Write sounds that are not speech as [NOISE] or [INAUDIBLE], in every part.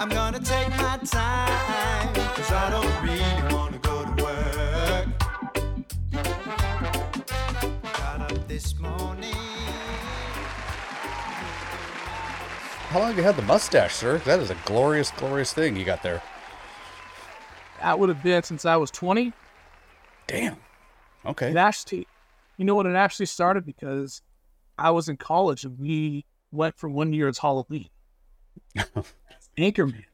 I'm gonna take my time, cause I don't really wanna go to work. Got up this morning. How long have you had the mustache, sir? That is a glorious, glorious thing you got there. That would have been since I was 20. Damn. Okay. It actually, you know what? It actually started because I was in college and we went for one year as Halloween. [LAUGHS] Anchorman.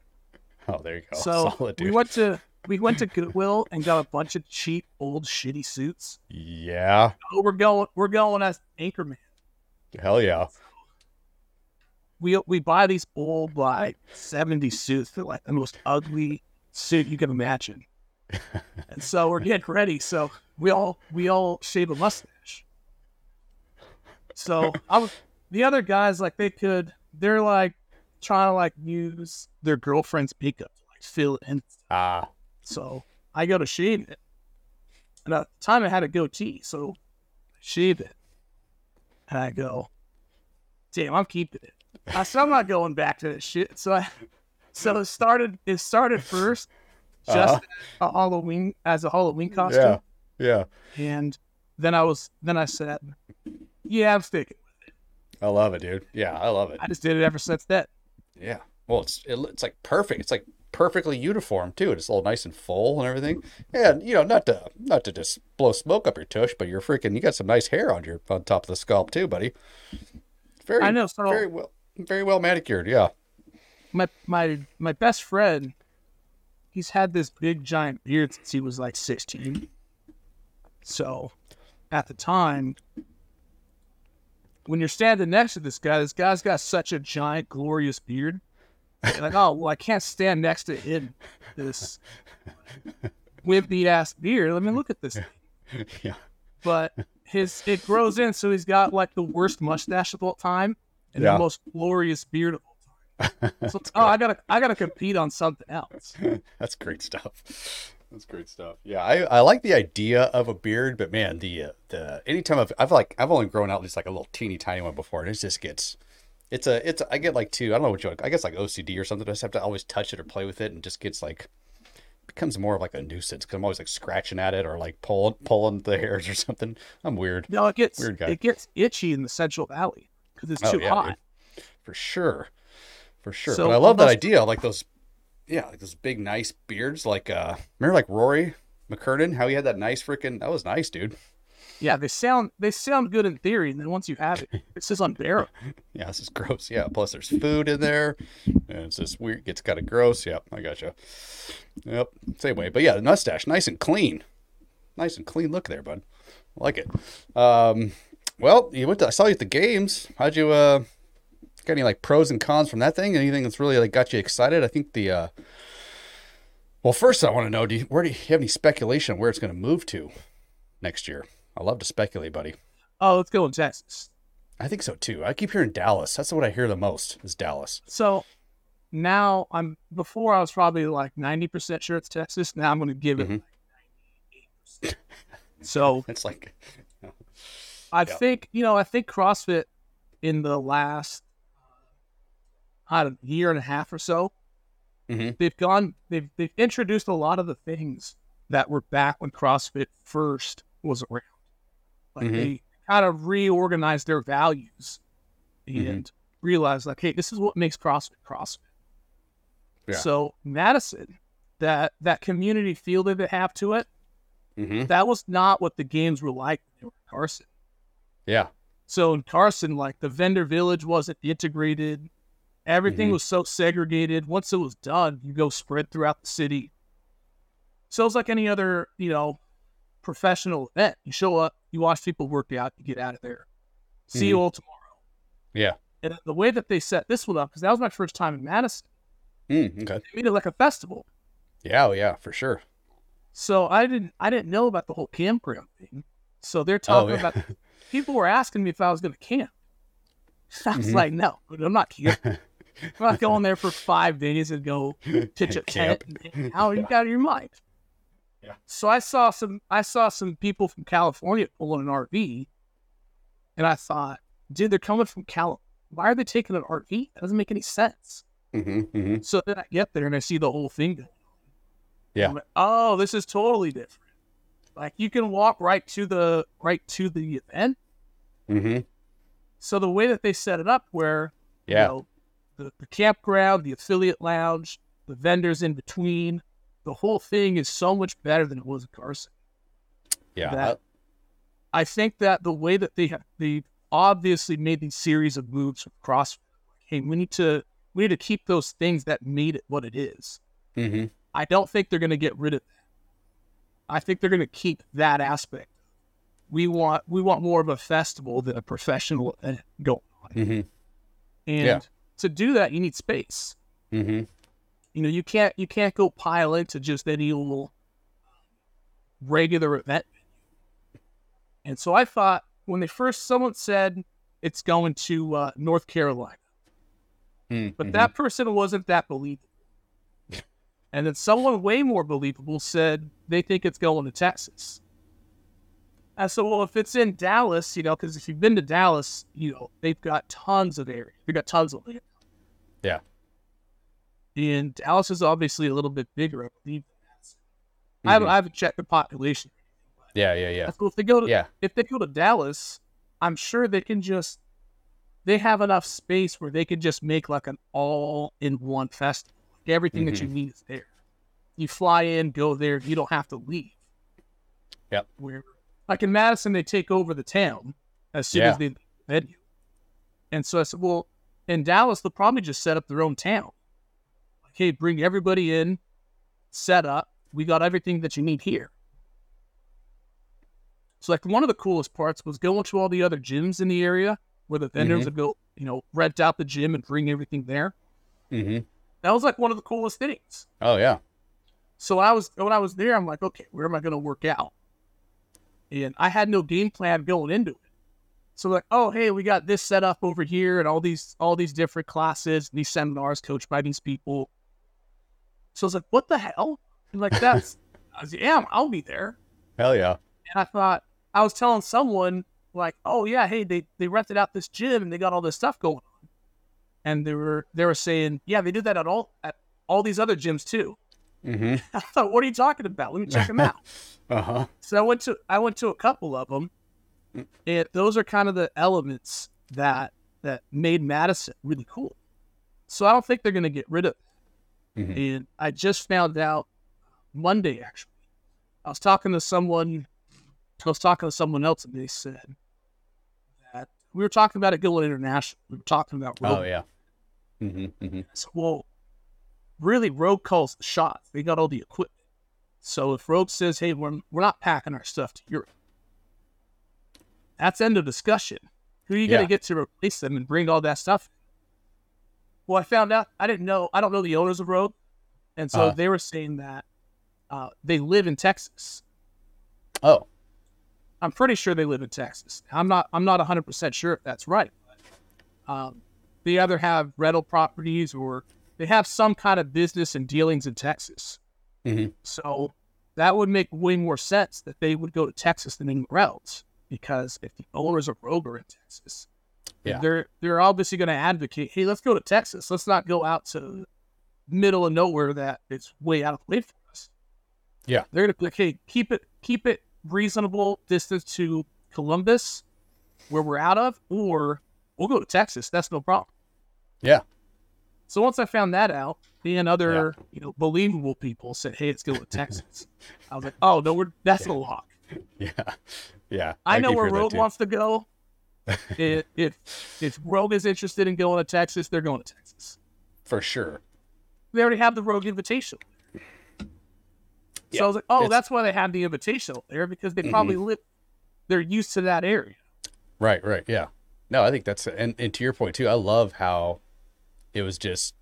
Oh, there you go. [LAUGHS] so Solid, we went to we went to Goodwill and got a bunch of cheap old shitty suits. Yeah. Oh, we're going we're going as Anchorman. Hell yeah. We we buy these old like 70 suits. They're like the most ugly suit you can imagine. [LAUGHS] and so we're getting ready. So we all we all shave a mustache. So I was the other guys like they could they're like trying to like use their girlfriend's makeup to like fill in. Ah. So I go to shave it. And at the time I had a goatee, so I shave it. And I go, damn, I'm keeping it. I said I'm not going back to this shit. So I so it started it started first just Uh-huh. a Halloween as a Halloween costume. Yeah. Yeah. And then I was then I said, Yeah, I'm sticking. with it. I love it, dude. Yeah, I love it. I just did it ever since then. Yeah. Well, it's it, it's like perfect. It's like perfectly uniform too. It's all nice and full and everything. And you know, not to not to just blow smoke up your tush, but you're freaking. You got some nice hair on your on top of the scalp too, buddy. Very. I know, so- Very well. Very well manicured. Yeah. my my my best friend, he's had this big giant beard since he was like 16. So, at the time, when you're standing next to this guy, this guy's got such a giant, glorious beard. You're like, oh well, I can't stand next to him. This wimpy ass beard. Let me look at this. thing. Yeah. But his it grows in, so he's got like the worst mustache of all time and Yeah. the most glorious beard of all time. [LAUGHS] So, oh, I gotta, I gotta compete on something else. That's great stuff. That's great stuff. Yeah, I, I like the idea of a beard, but man, the uh, the anytime I've I've like I've only grown out just like a little teeny tiny one before, and it just gets it's a it's I get like two I don't know what you. I guess like OCD or something. I just have to always touch it or play with it, and just gets like becomes more of like a nuisance because I'm always like scratching at it or like pulling pulling the hairs or something. I'm weird No, it gets, Weird guy. it gets itchy in the Central Valley because it's Oh, too yeah, hot. for sure, for sure. So but I love that idea, like those, yeah, like those big nice beards. Like uh, remember like Rory McKernan, how he had that nice freaking that was nice, dude. Yeah, they sound, they sound good in theory, and then once you have it, it's just unbearable. [LAUGHS] Yeah, this is gross. Yeah, plus there's food in there, and it's just weird. It gets kind of gross. Yep, I gotcha. Yep, same way. But yeah, the mustache, nice and clean, nice and clean look there, bud. I like it. Um, well, you went. To, I saw you at the games. How'd you? Uh, got any like pros and cons from that thing? Anything that's really like got you excited? I think the. Uh, well, first I want to know: Do you, where do you have any speculation on where it's going to move to next year? I love to speculate, buddy. Oh, let's go in Texas. I think so too. I keep hearing Dallas. That's what I hear the most is Dallas. So now I'm, before I was probably like 90% sure it's Texas. Now I'm going to give it Mhm. like so [LAUGHS] It's like, I Yeah. think you know I think CrossFit in the last I don't know, year and a half or so Mhm. they've gone they've they've introduced a lot of the things that were back when CrossFit first was around. Like Mhm. they kind of reorganized their values Mhm. and realized like, hey, this is what makes CrossFit CrossFit. Yeah. So Madison, that that community feel that they have to it, hmm that was not what the games were like when they were in Carson. yeah, So in Carson, like the vendor village wasn't integrated. Everything Mhm. was so segregated. Once it was done, you go spread throughout the city. So it's like any other, you know, professional event. You show up, you watch people work out, you get out of there. See you all tomorrow. yeah. And the way that they set this one up, because that was my first time in Madison, Mm, okay. they made it like a festival. Yeah, oh, yeah, for sure. So I didn't I didn't know about the whole campground thing. So they're talking yeah. about [LAUGHS] people were asking me if I was gonna camp. [LAUGHS] I was Mhm. like, no, I'm not camping. [LAUGHS] I'm not going there for five days and go pitch a [LAUGHS] tent. How hang you got out of your mind. Yeah. So I saw some I saw some people from California pulling an RV, and I thought, dude, they're coming from Cal. Why are they taking an RV? That doesn't make any sense. Mm-hmm. Mm-hmm. So then I get there and I see the whole thing. Yeah. Like, oh, this is totally different. Like you can walk right to the right to the event. Mm-hmm. So the way that they set it up, where Yeah. you know, the, the campground, the affiliate lounge, the vendors in between, the whole thing is so much better than it was at Carson. yeah. that- I think that the way that they have they obviously made these series of moves across. Hey, we need to we need to keep those things that made it what it is. mm-hmm. I don't think they're going to get rid of that. I think they're going to keep that aspect. We want we want more of a festival than a professional event going on. Mm-hmm. And Yeah. To do that, you need space. Mm-hmm. You know, you can't you can't go pile into just any little regular event. And so I thought when they first someone said it's going to uh, North Carolina, Mm-hmm. but that person wasn't that believable. [LAUGHS] and then someone way more believable said they think it's going to Texas. I said, well, if it's in Dallas, you know, because if you've been to Dallas, you know, they've got tons of area. They've got tons of land. Yeah. And Dallas is obviously a little bit bigger, I believe. that. Mm-hmm. I, haven't. I haven't checked the population. Yeah. Yeah. Yeah. If they go to Yeah. if they go to Dallas, I'm sure they can just they have enough space where they can just make like an all in one festival. Like everything that you mm-hmm. need is there. You fly in, go there, you don't have to leave. Yep. Where like in Madison they take over the town as soon Yeah. as they venue. And so I said, Well, in Dallas they'll probably just set up their own town. Like, hey, bring everybody in, set up. We got everything that you need here. So like one of the coolest parts was going to all the other gyms in the area where the vendors Mhm. would go, you know, rent out the gym and bring everything there. Mm-hmm. That was like one of the coolest things. Oh yeah. So I was when I was there, I'm like, okay, where am I going to work out? And I had no game plan going into it. So like, oh hey, we got this set up over here, and all these all these different classes, these seminars coached by these people. So I was like, what the hell? And like that's, [LAUGHS] I was, like, yeah, I'll be there. Hell yeah. And I thought I was telling someone like, "Oh yeah, hey, they they rented out this gym and they got all this stuff going on." And they were they were saying, "Yeah, they do that at all at all these other gyms too." Mm-hmm. [LAUGHS] I thought, "What are you talking about? Let me check them out." [LAUGHS] Uh huh. so I went to I went to a couple of them, and those are kind of the elements that that made Madison really cool. So I don't think they're going to get rid of. it. Mhm. And I just found out Monday actually. I was talking to someone. I was talking to someone else, and they said that we were talking about it going international. We were talking about Rogue. Oh yeah. Mm-hmm. Mm-hmm. I said, well, really, Rogue calls the shots. They got all the equipment. So if Rogue says, "Hey, we're we're not packing our stuff to Europe," that's end of discussion. Who are you going to get to replace them and bring all that stuff? Well, I found out I didn't know. I don't know the owners of Rogue, and so Uh-huh. they were saying that uh, they live in Texas. Oh. I'm pretty sure they live in Texas. I'm not. I'm not 100 percent sure if that's right. But, um, they either have rental properties or they have some kind of business and dealings in Texas. Mhm. So that would make way more sense that they would go to Texas than anywhere else. Because if the owners of Rogue are in Texas, Yeah. they're they're obviously going to advocate, hey, let's go to Texas. Let's not go out to middle of nowhere that it's way out of the way for us. Yeah. They're gonna be like, hey, keep it keep it reasonable distance to Columbus, where we're out of, or we'll go to Texas. That's no problem. Yeah. So once I found that out, me and other you know believable people said, "Hey, let's go to Texas." I was like, "Oh no, we're that's a lock." [LAUGHS] Yeah. Yeah. I, know where Rogue wants to go. [LAUGHS] if, if if Rogue is interested in going to Texas, they're going to Texas. For sure. They already have the Rogue Invitational. So I was like, "Oh, it's- that's why they have the Invitational there because they probably mm-hmm. live. They're used to that area." Right, right, yeah. No, I think that's and, and to your point too. I love how it was just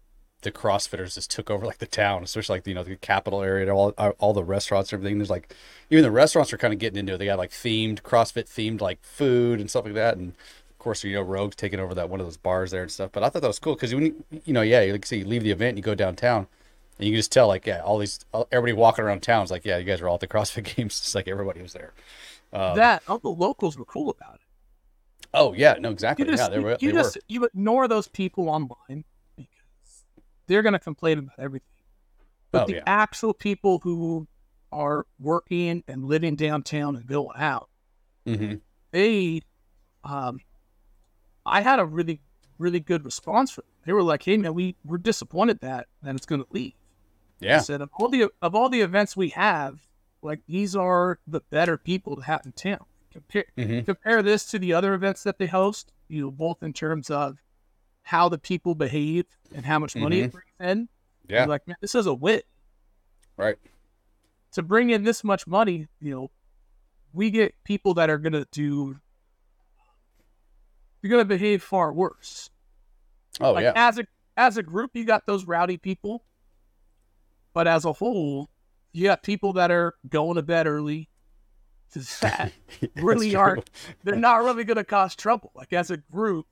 the CrossFitters just took over like the town, especially like you know the capital area, all all the restaurants, and everything. There's like even the restaurants are kind of getting into it. They got like themed CrossFit themed like food and stuff like that, and of course you know Rogue's taking over that one of those bars there and stuff. But I thought that was cool because when you, you know yeah, like say you leave the event, and you go downtown. And you can just tell, like, yeah, all these, everybody walking around town is like, yeah, you guys are all at the [LAUGHS] CrossFit games. It's like everybody was there. Um, that all the locals were cool about it. oh yeah, no, exactly. You just yeah, they were. you they just were. you ignore those people online they're gonna complain about everything. But Oh, the yeah. actual people who are working and living downtown and going out, Mm-hmm. they um I had a really, really good response from them. They were like, Hey man, we, we're disappointed that that it's gonna leave. I Yeah. said of all the of all the events we have, like these are the better people to have in town. Compare Mm-hmm. compare this to the other events that they host, you know, both in terms of how the people behave and how much money it brings in. Mm-hmm. Yeah. You're like, man, this is a wit. Right. To bring in this much money, you know, we get people that are gonna do they're gonna behave far worse. Oh like yeah. as a as a group you got those rowdy people but as a whole you got people that are going to bed early [LAUGHS] that really aren't they're not really going to cause trouble like as a group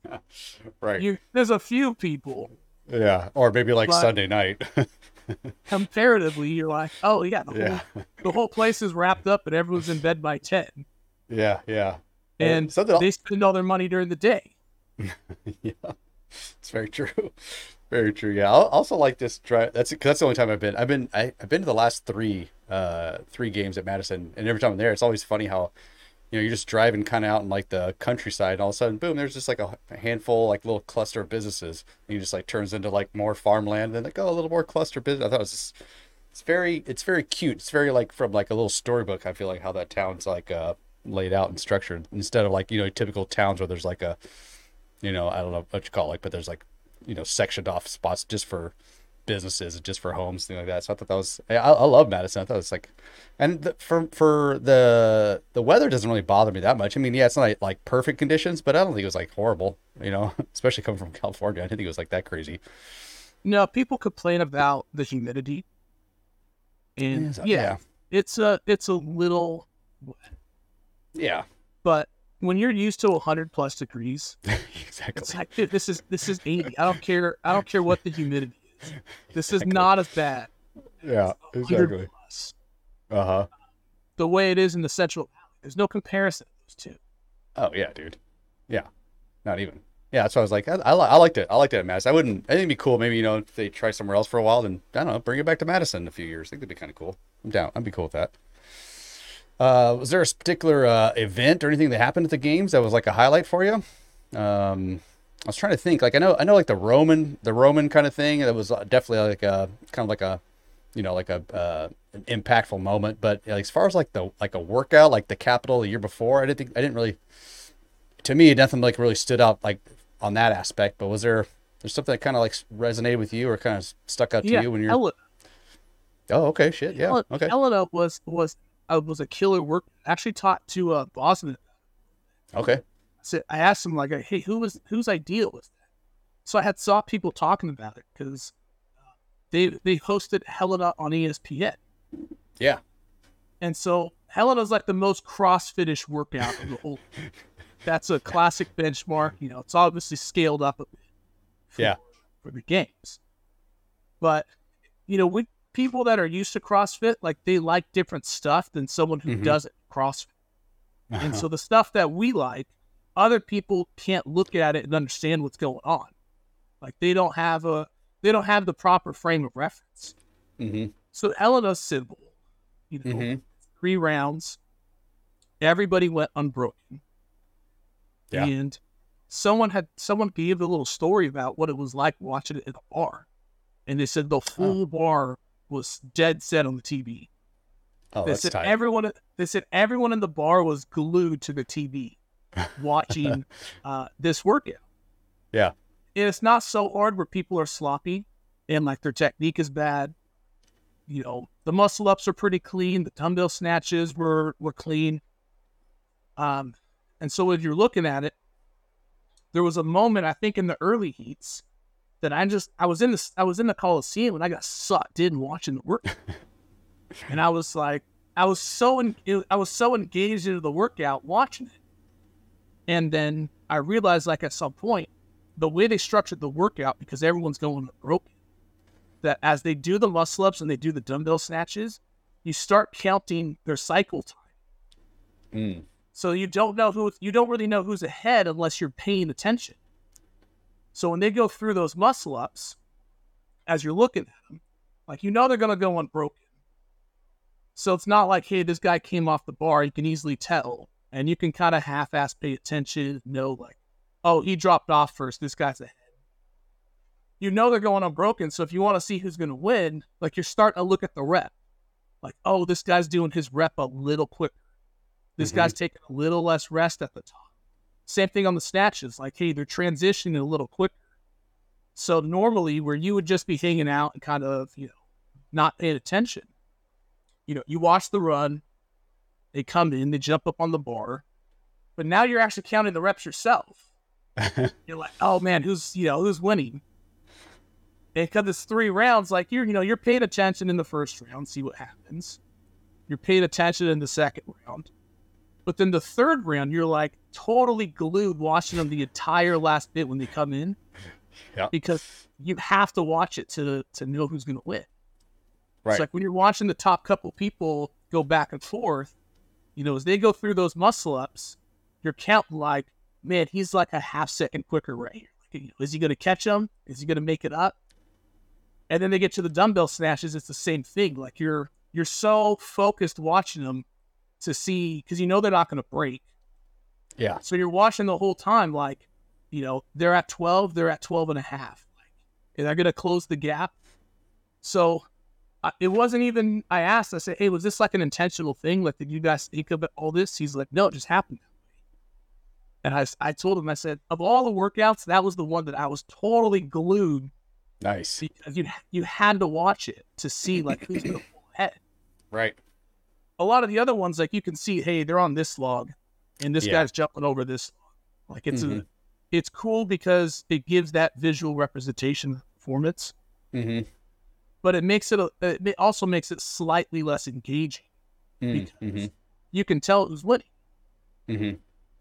right. you there's a few people yeah. Or maybe like Sunday night. [LAUGHS] comparatively you're like oh yeah the, yeah. Whole, the whole place is wrapped up and everyone's in bed by 10 Yeah. Yeah. Uh, and something they spend all their money during the day [LAUGHS] yeah, it's very true. Very true. Yeah, I also like this drive. That's that's the only time I've been. I've been. I, I've been to the last three, uh, three games at Madison, and every time I'm there, it's always funny how, you know, you're just driving kind of out in like the countryside, and all of a sudden, boom, there's just like a handful, like little cluster of businesses, and you just like turns into like more farmland, and then like oh, a little more cluster business. I thought it was just, it's very, it's very cute. It's very like from like a little storybook. I feel like how that town's like uh laid out and structured instead of like you know typical towns where there's like a you know, I don't know what you call it, but there's like, you know, sectioned off spots just for businesses, just for homes, things like that. So I thought that was, I, I love Madison. I thought it was like, and the, for for the the weather doesn't really bother me that much. I mean, yeah, it's not like perfect conditions, but I don't think it was like horrible. You know, [LAUGHS] especially coming from California, I didn't think it was like that crazy. no people complain about the humidity and Yes, uh, yeah, yeah. it's a it's a little Yeah, but when you're used to 100 plus degrees [LAUGHS] exactly. like dude, this is this is 80 i don't care i don't care what the humidity is this is not as bad Yeah, 100 plus Uh huh. the way it is in the central valley there's no comparison to those two Oh yeah, dude. Yeah, not even. Yeah, that's why I was like, I, I, I liked it. I liked it at Madison. I wouldn't. I think it'd be cool. Maybe you know, if they try somewhere else for a while, then I don't know, bring it back to Madison in a few years. I think that'd be kind of cool. I'm down. I'd be cool with that. Uh, was there a particular uh, event or anything that happened at the games that was like a highlight for you? Um, I was trying to think. Like I know, I know, like the Roman, the Roman kind of thing. That was uh, definitely like a kind of like a, you know, like a uh, an impactful moment. But like, as far as like the like a workout, like the Capitol the year before, I didn't think I didn't really. To me, nothing like really stood out like on that aspect. But was there there's something that kind of like resonated with you or kind of stuck out to yeah you when you're? Helena, oh, okay, shit, yeah, Helena, okay, Helena was was uh, was a killer work actually taught to uh boston okay, I said I asked him like, "Hey, who was whose idea was that?" So I had saw people talking about it because they they hosted Helena on ESPN, yeah, and so Helena's like the most CrossFitish workout of the whole. [LAUGHS] That's a classic benchmark. You know, it's obviously scaled up a bit for, Yeah. for the games, but you know, with people that are used to CrossFit, like they like different stuff than someone who Mhm. doesn't CrossFit. And so the stuff that we like, other people can't look at it and understand what's going on. Like they don't have a they don't have the proper frame of reference. mm-hmm. So Helena's simple. You know, Mhm. three rounds. Everybody went unbroken. Yeah. And someone had someone gave a little story about what it was like watching it in a bar. And they said the full bar was dead set on the TV. Oh, They that's said tight. everyone. They said everyone in the bar was glued to the TV, [LAUGHS] watching uh, this workout. Yeah. And it's not so hard where people are sloppy and like their technique is bad. You know, the muscle ups are pretty clean. The dumbbell snatches were were clean. Um, and so if you're looking at it, there was a moment I think in the early heats that I just I was in the I was in the Coliseum and I got sucked in watching the work [LAUGHS] and I was like, I was so en- I was so engaged into the workout watching it, and then I realized, like at some point, the way they structured the workout because everyone's going broken, that as they do the muscle ups and they do the dumbbell snatches, you start counting their cycle time. Mm. So you don't know who you don't really know who's ahead unless you're paying attention. So when they go through those muscle ups, as you're looking at them, like you know they're gonna go unbroken. So it's not like, hey, this guy came off the bar. You can easily tell, and you can kind of half-ass pay attention. Know like, oh, he dropped off first. This guy's ahead. You know they're going unbroken. So if you want to see who's gonna win, like you're starting to look at the rep. Like, oh, this guy's doing his rep a little quicker. This Mhm. guy's taking a little less rest at the top. Same thing on the snatches. Like, hey, they're transitioning a little quicker. So normally, where you would just be hanging out and kind of, you know, not paying attention, you know, you watch the run, they come in, they jump up on the bar, but now you're actually counting the reps yourself. [LAUGHS] You're like, oh man, who's you know who's winning? And because it's three rounds, like you're you know you're paying attention in the first round, see what happens. You're paying attention in the second round, but then the third round, you're like totally glued watching them the entire last bit when they come in. [LAUGHS] Yeah. Because you have to watch it to to know who's going to win. Right. It's like when you're watching the top couple people go back and forth, you know, as they go through those muscle ups, you're counting like, man, he's like a half second quicker right here. Like, you know, is he going to catch him? Is he going to make it up? And then they get to the dumbbell snatches. It's the same thing. Like you're you're so focused watching them to see because you know they're not going to break. yeah. So you're watching the whole time, like, you know, they're at 12, they're at 12 and a half. Like, and they're going to close the gap. So I, it wasn't even, I asked, I said, hey, was this like an intentional thing? Like, did you guys think of all this? He's like, no, it just happened that way. And I, I told him, I said, of all the workouts, that was the one that I was totally glued Nice. because you, you had to watch it to see, like, who's going to [CLEARS THROAT] pull ahead Right. A lot of the other ones, like you can see, hey, they're on this log, and this Yeah. guy's jumping over this log. Like it's a, Mhm. it's cool because it gives that visual representation of performance, Mm-hmm. but it makes it, a, it also makes it slightly less engaging. Mm-hmm. You can tell who's winning. Mm-hmm.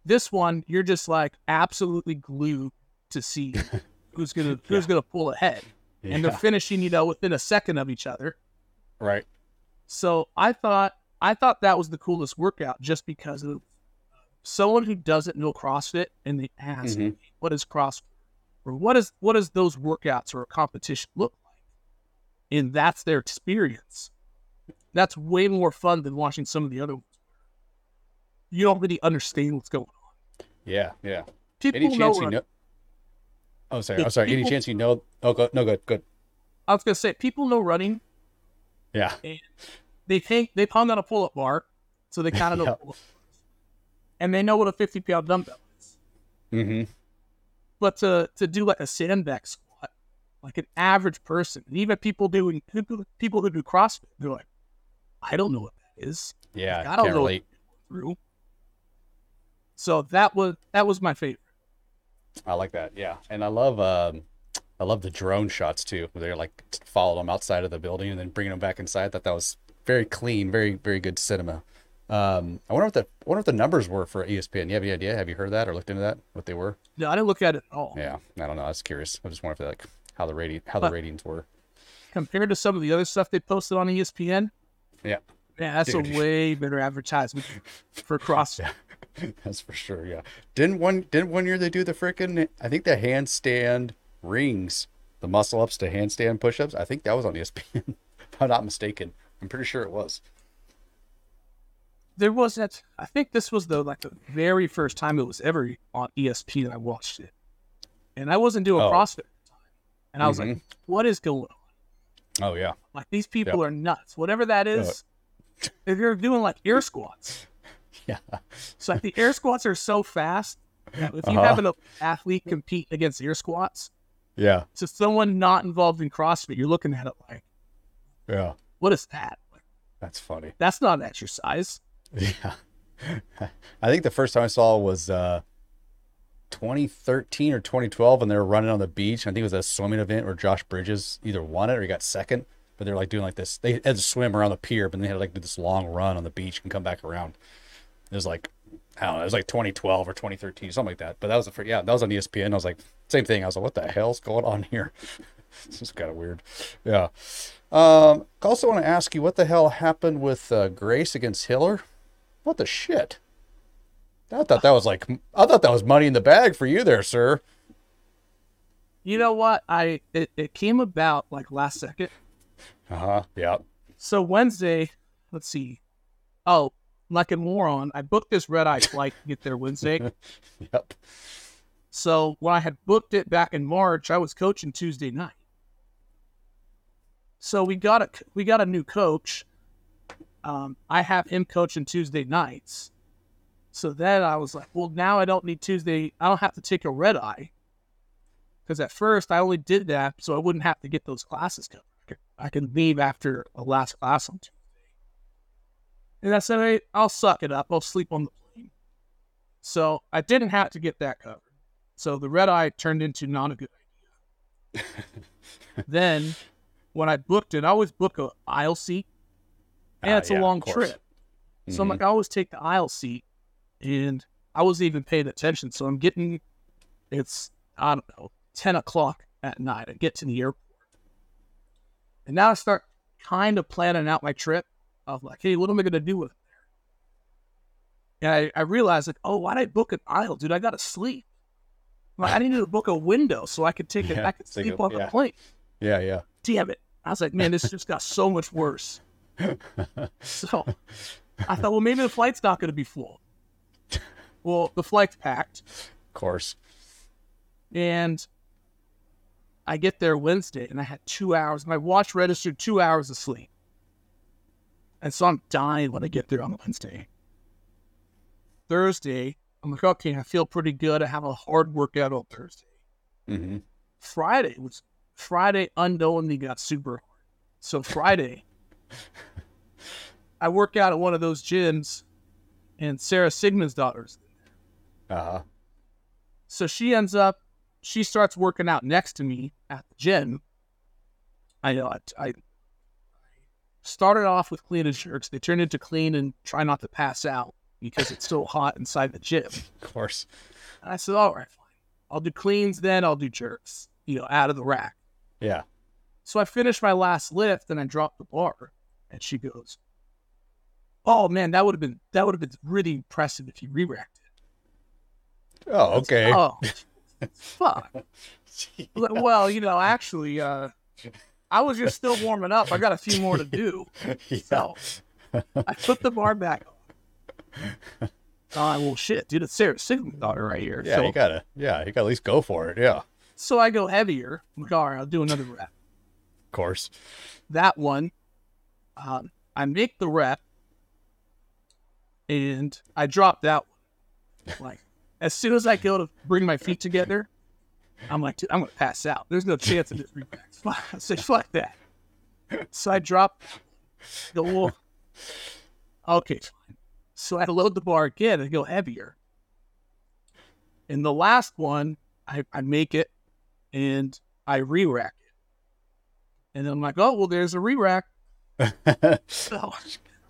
This one, you're just like absolutely glued to see [LAUGHS] who's gonna who's gonna pull ahead, and they're finishing, you know, within a second of each other. Right. So I thought I thought that was the coolest workout just because of someone who doesn't know CrossFit and they ask, Mhm. "What is CrossFit?" or "What is what does those workouts or a competition look like?" And that's their experience. That's way more fun than watching some of the other ones. You don't really understand what's going on. Yeah. Yeah. People Any know. chance you know? Oh, sorry. If Oh, sorry. Any chance you know? Oh, go, no, good, good. I was gonna say people know running. Yeah. They think they've hung on a pull-up bar, so they kind of know. [LAUGHS] Yeah. And they know what a fifty-pound dumbbell is. Mm-hmm. but to to do like a sandbag squat, like an average person, and even people doing people who do CrossFit, they're like, I don't know what that is. Yeah. Like, I don't know what relate. through. So that was that was my favorite. I like that. Yeah, and I love um, I love the drone shots too. Where they're like t- follow them outside of the building and then bringing them back inside. I thought that was very clean, very very good cinema. Um, I wonder what the I wonder what the numbers were for ESPN. You have any idea? Have you heard that or looked into that? What they were? No, I didn't look at it at all. Yeah, I don't know. I was curious. I just wondered if like how the rating how the ratings were. Compared to some of the other stuff they posted on ESPN, Yeah, yeah, that's Dude. a [LAUGHS] way better advertisement for CrossFit. [LAUGHS] that's for sure. Yeah, didn't one didn't one year they do the freaking I think the handstand rings, the muscle ups to handstand push ups. I think that was on ESPN. [LAUGHS] if I'm not mistaken. I'm pretty sure it was. There wasn't. I think this was the like the very first time it was ever on ESP that I watched it, and I wasn't doing Oh. CrossFit at the time, and I was like, "What is going on?" Oh yeah. Like these people are nuts. Whatever that is, if you're doing like air squats, [LAUGHS] Yeah. so like the air squats are so fast. that If you Uh-huh. have an athlete compete against air squats, Yeah. to someone not involved in CrossFit, you're looking at it like, Yeah. What is that? That's funny. that's not an exercise. Yeah. [LAUGHS] I think the first time I saw it was uh 2013 or 2012 when they were running on the beach. I think it was a swimming event where Josh Bridges either won it or he got second. But they're like doing like this. They had to swim around the pier, but then they had to like do this long run on the beach and come back around. It was like I don't know, it was like 2012 or 2013, something like that. But that was the first, yeah, that was on ESPN. I was like, same thing. I was like, what the hell's going on here? [LAUGHS] this is kind of weird. Yeah. Um, I also want to ask you what the hell happened with uh, Grace against Hiller? What the shit? I thought that was like I thought that was money in the bag for you there, sir. You know what? I it, it came about like last second. Uh huh. Yeah. So Wednesday, let's see. Oh, like a moron, I booked this red eye flight to get there Wednesday. [LAUGHS] Yep. So when I had booked it back in March, I was coaching Tuesday night. So we got a we got a new coach. Um, I have him coaching Tuesday nights. So then I was like, well, now I don't need Tuesday. I don't have to take a red eye. Because at first I only did that so I wouldn't have to get those classes covered. I could leave after a last class on Tuesday. And I said, hey, I'll suck it up. I'll sleep on the plane. So I didn't have to get that covered. So the red eye turned into not a good idea. [LAUGHS] then when I booked it, I always book a aisle seat. And Ah, it's yeah, a long trip. So I'm like, I always take the aisle seat, and I wasn't even paying attention. So I'm getting, it's I don't know, ten o'clock at night. I get to the airport, and now I start kind of planning out my trip. Of like, hey, what am I gonna do with it? And I, I realized like, oh, why did I book an aisle, dude? I gotta sleep. I'm Like, I needed to book a window so I could take it. [LAUGHS] Yeah, I could sleep a- on yeah. the plane. Yeah. Yeah. Damn it! I was like, man, this just got so much worse. [LAUGHS] So I thought, well, maybe the flight's not going to be full. Well, the flight's packed, Of course. and I get there Wednesday, and I had two hours. My watch registered two hours of sleep, and so I'm dying when I get there on Wednesday. Thursday, I'm like, okay, I feel pretty good. I have a hard workout on Thursday. Mm-hmm. Friday was Friday unknowingly got super hard. So Friday, I work out at one of those gyms, and Sara Sigmundsdottir's. Uh huh. So she ends up, she starts working out next to me at the gym. I know I, I started off with clean and jerks. They turned into clean and try not to pass out because it's so hot inside the gym. [LAUGHS] Of course. And I said, all right, fine. I'll do cleans, then I'll do jerks, you know, out of the rack. Yeah. So I finished my last lift and I dropped the bar. And she goes, Oh man, that would have been that would have been really impressive if you re-racked it. Oh, okay. Oh [LAUGHS] fuck. Like, well, you know, actually, uh I was just still warming up. I got a few more to do. [LAUGHS] yeah. So I put the bar back on. [LAUGHS] Oh well shit, dude, it's Sara Sigmundsdottir right here. Yeah, so, you gotta. Yeah, you gotta at least go for it. Yeah. So I go heavier. I'm like, all right, I'll do another rep. Of course. that one, um, I make the rep and I drop that one. Like, as soon as I go to bring my feet together, I'm like, dude, I'm going to pass out. There's no chance of this. Fuck. [LAUGHS] I say, fuck that. So I drop, go, well, okay, fine. So I load the bar again and go heavier. In the last one, I, I make it and I re rack it. And then I'm like, oh, well, there's a re rack. [LAUGHS] Did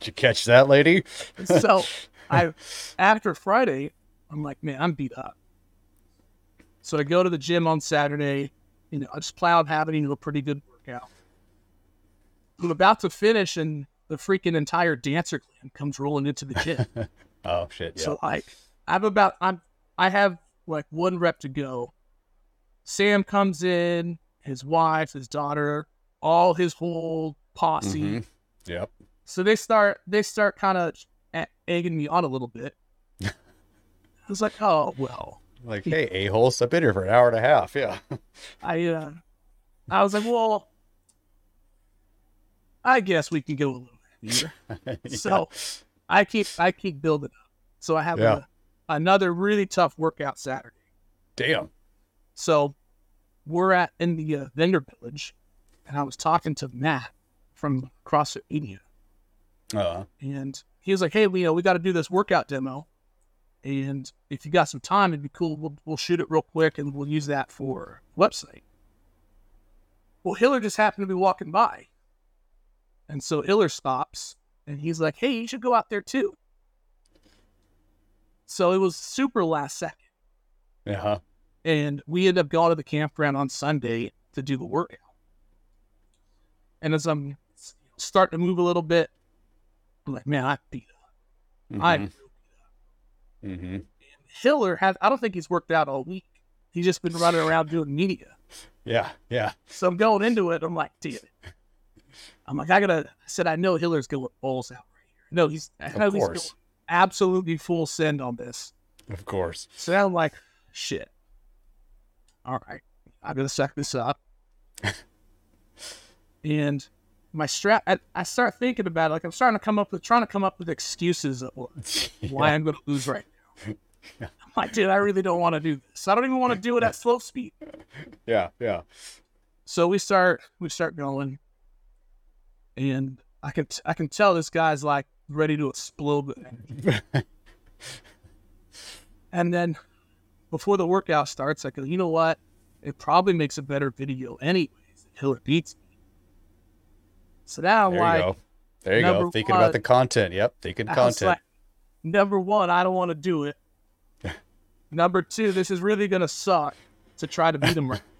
you catch that, lady? [LAUGHS] so I, [LAUGHS] after Friday, I'm like, man, I'm beat up. So I go to the gym on Saturday. You know, I just on having a pretty good workout. I'm about to finish, and the freaking entire Dancer clan comes rolling into the gym. Oh shit. Yeah. So like, I'm about I'm I have like one rep to go. Sam comes in, his wife, his daughter, all his whole posse. Mhm. Yep. So they start they start kind of egging me on a little bit. [LAUGHS] I was like, oh well, Like, hey, a holes, I've been here for an hour and a half. Yeah. [LAUGHS] I uh, I was like, well, I guess we can go a little heavier. [LAUGHS] So I keep I keep building up. So I have Yeah. a, another really tough workout Saturday. Damn. So we're at in the uh, vendor village, and I was talking to Matt from CrossFit Media, Uh, and he was like, "Hey, Leo, we got to do this workout demo, and if you got some time, it'd be cool. We'll we'll shoot it real quick, and we'll use that for website." Well, Hiller just happened to be walking by, and so Hiller stops, and he's like, "Hey, you should go out there too." So it was super last second yeah. And we ended up going to the campground on Sunday to do the workout. And as I'm starting to move a little bit, I'm like, man, I beat up. I Mm-hmm. Hiller has I don't think he's worked out all week. He's just been running around doing media. Yeah, yeah. So I'm going into it. I'm like, damn it. I'm like, I gotta. I said, I know Hiller's going balls out right here. No, he's. I know he's course. absolutely full send on this. Of course. So now I'm like, shit. All right, I'm gonna suck this up. and my strap, I, I start thinking about it. Like I'm starting to come up with, trying to come up with excuses of [LAUGHS] why I'm gonna lose right now. I'm like, dude, I really don't want to do this. I don't even want to do it at slow speed. Yeah, yeah. So we start, we start going, and I can, t- I can tell this guy's like ready to explode. [LAUGHS] And then before the workout starts, I go, you know what? It probably makes a better video anyways. if Hiller beats me. So now I'm There like, you go. There you go. Thinking one- about the content. Yep, thinking content. like, number one, I don't want to do it. [LAUGHS] number two, this is really gonna suck to try to beat him right. [LAUGHS]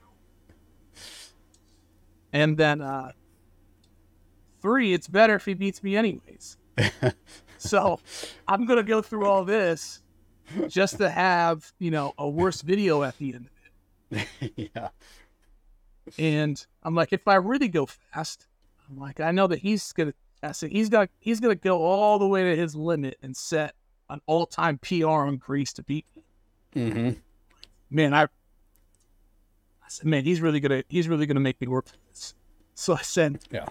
And then uh three, it's better if he beats me anyways. [LAUGHS] so I'm gonna go through all this just to have, you know, a worse video at the end of it. [LAUGHS] yeah. And I'm like, if I really go fast, I'm like, I know that he's gonna. I said he's got he's gonna go all the way to his limit and set an all time PR on Grace to beat me. Mm-hmm. Man, I. I said, man, he's really gonna he's really gonna make me work for this. So I said, Yeah.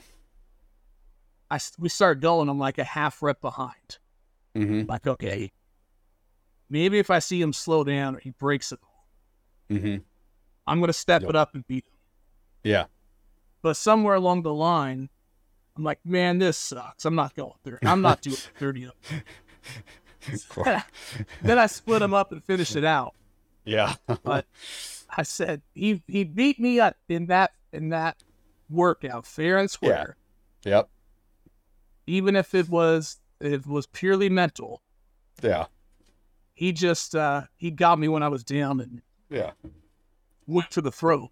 I we start going. I'm like a half rep behind. Mm-hmm. Like, okay, maybe if I see him slow down or he breaks it, Mm-hmm. I'm gonna step Yep. it up and beat him. Yeah. But somewhere along the line, I'm like, man, this sucks. I'm not going through. I'm not doing [LAUGHS] 30 of them. [LAUGHS] then I split him up and finished it out. Yeah. But [LAUGHS] I said he he beat me up in that in that workout fair and square. yep. Even if it was it was purely mental, Yeah. He just uh, he got me when I was down and Yeah. went to the throat.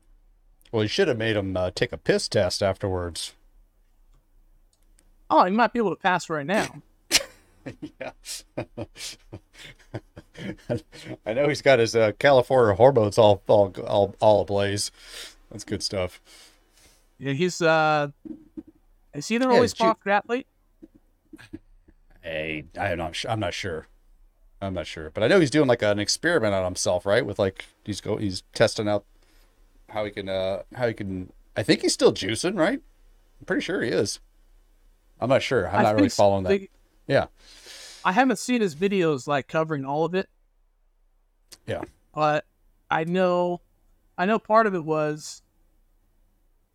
Well, you should have made him uh, take a piss test afterwards. Oh, he might be able to pass right now. [LAUGHS] yeah. [LAUGHS] I know he's got his uh, California hormones all all all all ablaze. That's good stuff. Yeah, he's uh, is he the Yeah, ju- sponsored athlete? Hey, I'm not. I'm not sure. I'm not sure, but I know he's doing like an experiment on himself, right? With like he's go he's testing out how he can uh how he can. I think he's still juicing, right? I'm pretty sure he is. I'm not sure. I'm I not really following that. They- Yeah. I haven't seen his videos like covering all of it, Yeah. but I know, I know part of it was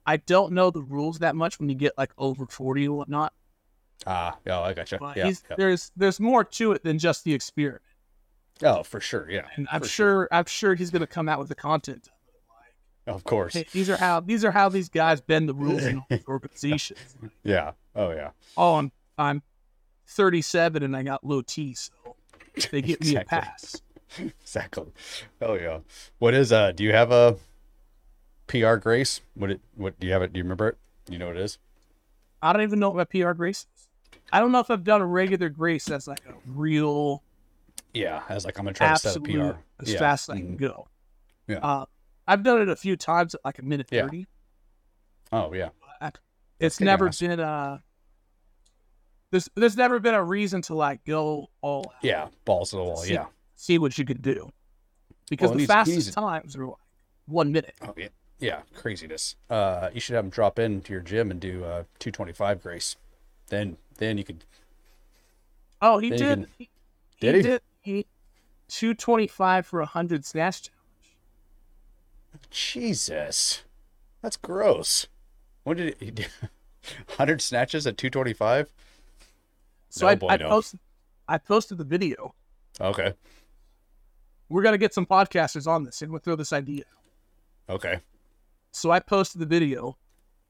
I don't know the rules that much when you get like over forty or whatnot. Ah, yeah, I gotcha. But Yeah, yeah. there's there's more to it than just the experiment, Oh, for sure. Yeah. and I'm for sure, I'm sure he's gonna come out with the content. Of course. Hey, these are how these are how these guys bend the rules in [LAUGHS] organizations. Yeah. Oh, yeah. Oh, I'm I'm 37 and I got low T, so they get me a pass. Exactly. Oh, yeah. What is uh? Do you have a PR Grace? What it? What do you have it? Do you remember it? You know what it is? I don't even know what my PR grace is. I don't know if I've done a regular grace that's like a real Yeah. as like, I'm gonna try to set a PR. as yeah. fast as I can mhm. go. Yeah. Uh, I've done it a few times at like a minute Yeah. 30. Oh, yeah. but It's never been uh there's there's never been a reason to like go all out, Yeah. Balls to the wall. See- Yeah. see what you could do. Because Well, the fastest times are like one minute. Oh, yeah. Yeah. Craziness. Uh, you should have him drop into your gym and do uh 225 Grace. Then, then you could. Oh, he did. can- he, Did he? did he 225 for a 100 snatch challenge. Jesus, that's gross. When did he [LAUGHS] do? 100 snatches at 225? So No, I, boy, I no. posted I posted the video. Okay. We're gonna get some podcasters on this and we'll throw this idea. Okay. So I posted the video,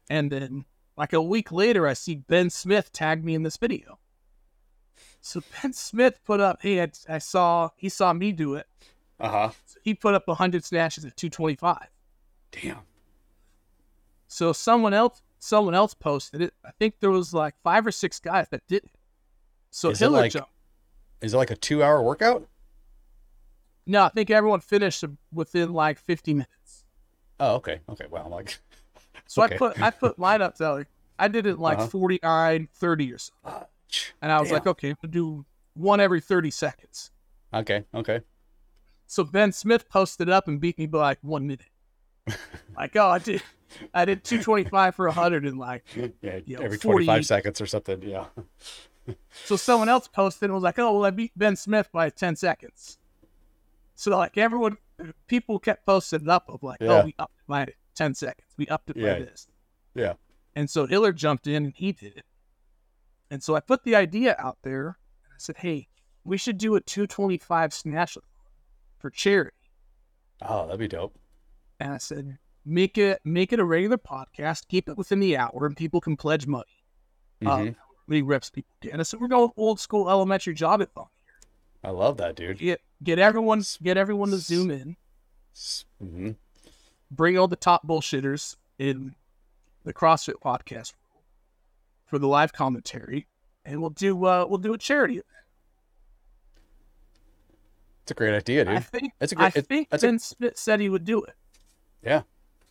and then like a week later, I see Ben Smith tag me in this video. So Ben Smith put up, hey, I, I saw he saw me do it. Uh huh. So he put up 100 snatches at 225. Damn. So someone else someone else posted it. I think there was like five or six guys that did it. So Is it like- jumped. Is it like a two hour workout? No, I think everyone finished within like 50 minutes. Oh, okay. Okay. Wow. Like, So Okay. I put I put mine up to like I did it like Uh-huh. 49, 30 or so. And I was like, okay, I'm gonna do one every 30 seconds. okay. Okay. So Ben Smith posted up and beat me by like one minute. [LAUGHS] like, oh, I did, I did two twenty five for hundred in like. [LAUGHS] Yeah. You know, every 40 25 seconds or something. Yeah. So someone else posted and was like, oh, well, I beat Ben Smith by ten seconds. So like everyone, people kept posting it up of like, Yeah. oh, we upped it by ten seconds. We upped it Yeah. by this. Yeah. And so Hiller jumped in and he did it. And so I put the idea out there. And I said, hey, we should do a two twenty five snatch for charity. Oh, that'd be dope. and I said, make it make it a regular podcast, keep it within the hour, and people can pledge money. Mhm. Um, how reps people get. And I said, we're going old school elementary job at phone. I love that, dude. Get get everyone get everyone to zoom in, hmm bring all the top bullshitters in the CrossFit podcast for the live commentary, and we'll do uh we'll do a charity. event. It's a great idea, dude. I think It's a I great. it- think that's a- Smith said he would do it. yeah.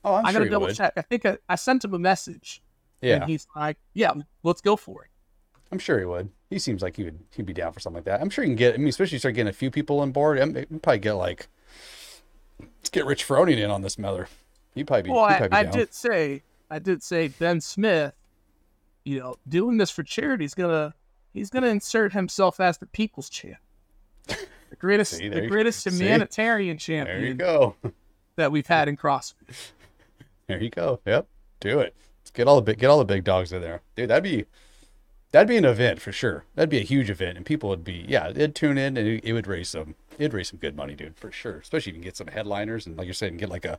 Oh, I'm I sure gotta you double would. check. I think I, I sent him a message, Yeah. and he's like, "Yeah, let's go for it." I'm sure he would. He seems like he would. He'd be down for something like that. I'm sure you can get. I mean, especially start getting a few people on board. I mean, you probably get like, get Rich Froning in on this mother. He'd probably be. Well, I, be I did say, I did say Ben Smith, you know, doing this for charity is gonna, he's gonna insert himself as the people's champ, the greatest, See, the greatest see? humanitarian There you go. [LAUGHS] that we've had in CrossFit. There you go. Yep. Do it. Let's get all the big get all the big dogs in there, dude. That'd be that'd be an event for sure. That'd be a huge event, and people would be yeah, they'd tune in, and it, it would raise some it'd raise some good money, dude, for sure. Especially if you can get some headliners and like you're saying, get like a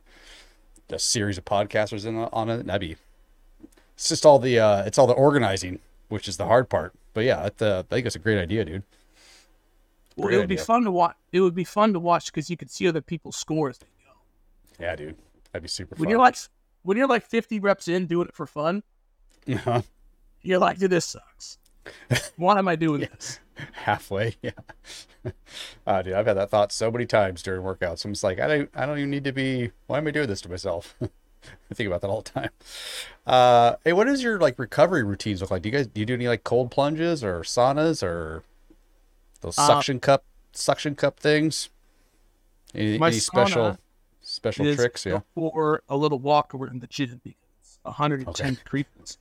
a series of podcasters in on it. That'd be it's just all the uh it's all the organizing, which is the hard part. But yeah, it, uh, I think it's a great idea, dude. Well, Great it would be fun to watch. It would be fun to watch because you could see other people's scores. Yeah, dude. That'd be super When fun. you're like, when you're like 50 reps in doing it for fun, Uh-huh. you're like, dude, this sucks. Why am I doing this? [LAUGHS] halfway. Yeah. uh, [LAUGHS] dude, I've had that thought so many times during workouts. I'm just like, I don't, I don't even need to be. Why am I doing this to myself? [LAUGHS] I think about that all the time. Uh, hey, what does your like recovery routines look like? Do you guys do you do any like cold plunges or saunas or those Uh, suction cup suction cup things? Any, any special special tricks? Yeah. Or a little walk over in the gym because it's 110 degrees.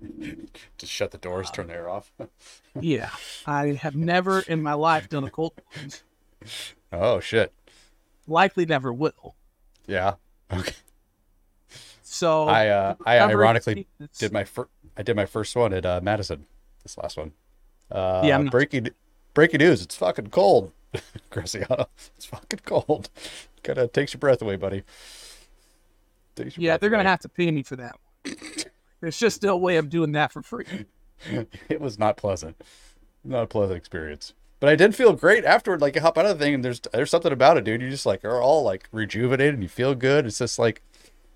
[LAUGHS] Just shut the doors, turn the air off. [LAUGHS] Yeah, I have never in my life done a cold plunge. oh shit. Likely never will. Yeah. Okay. So I uh, I ironically did my first I did my first one at uh, Madison. This last one. Uh, Yeah, not- breaking breaking news. It's fucking cold, [LAUGHS] Graciano. It's fucking cold. Kind of takes your breath away, buddy. Takes your Yeah, they're gonna have to pay me for that. There's just no way I'm doing that for free. [LAUGHS] It was not pleasant. Not a pleasant experience. But I did feel great afterward. Like you hop out of the thing, and there's there's something about it, dude. You just like are all like rejuvenated, and you feel good. It's just like,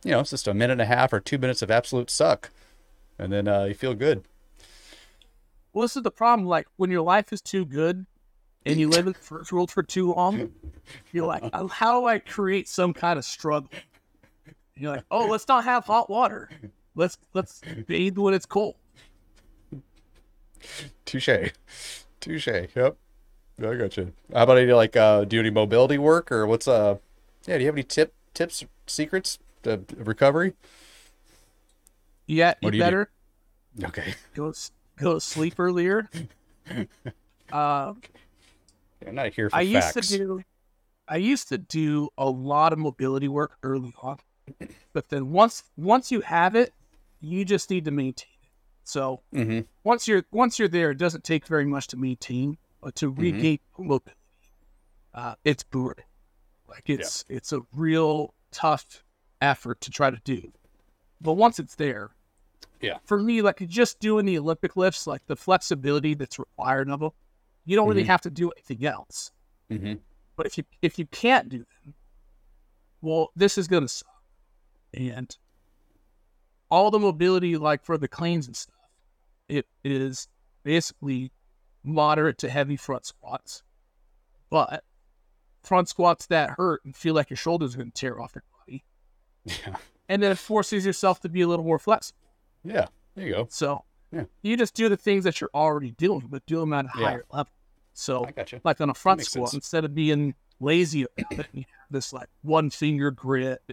you know, it's just a minute and a half or two minutes of absolute suck, and then uh, you feel good. Well, this is the problem. Like when your life is too good, and you live in the first world for too long, you're like, "Uh, how do I create some kind of struggle? You're like, oh, let's not have hot water. Let's let's bathe when it's cold. Touche. Touche. Yep. Yeah, I got you. How about any like uh do any mobility work or what's uh yeah, do you have any tip tips, secrets to recovery? Yeah, What you do better Okay. go go to sleep earlier. [LAUGHS] Uh, I'm not here for I facts. used to do I used to do a lot of mobility work early on. But then once once you have it, you just need to maintain it. So mm-hmm. once you're once you're there, it doesn't take very much to maintain, but to regain mobility, uh, it's brutal. Like it's it's a real tough effort to try to do. But once it's there, Yeah. For me, like just doing the Olympic lifts, like the flexibility that's required of them, you don't really have to do anything else. Mm-hmm. But if you if you can't do them, well, this is gonna suck. And all the mobility, like for the cleans and stuff, it is basically moderate to heavy front squats. But front squats that hurt and feel like your shoulders are gonna tear off your body Yeah. and then it forces yourself to be a little more flexible. Yeah. There you go. So Yeah. you just do the things that you're already doing, but do them at a Yeah. higher level. So I got you. like on a front squat, sense. instead of being lazy about it, you have this like one finger grip,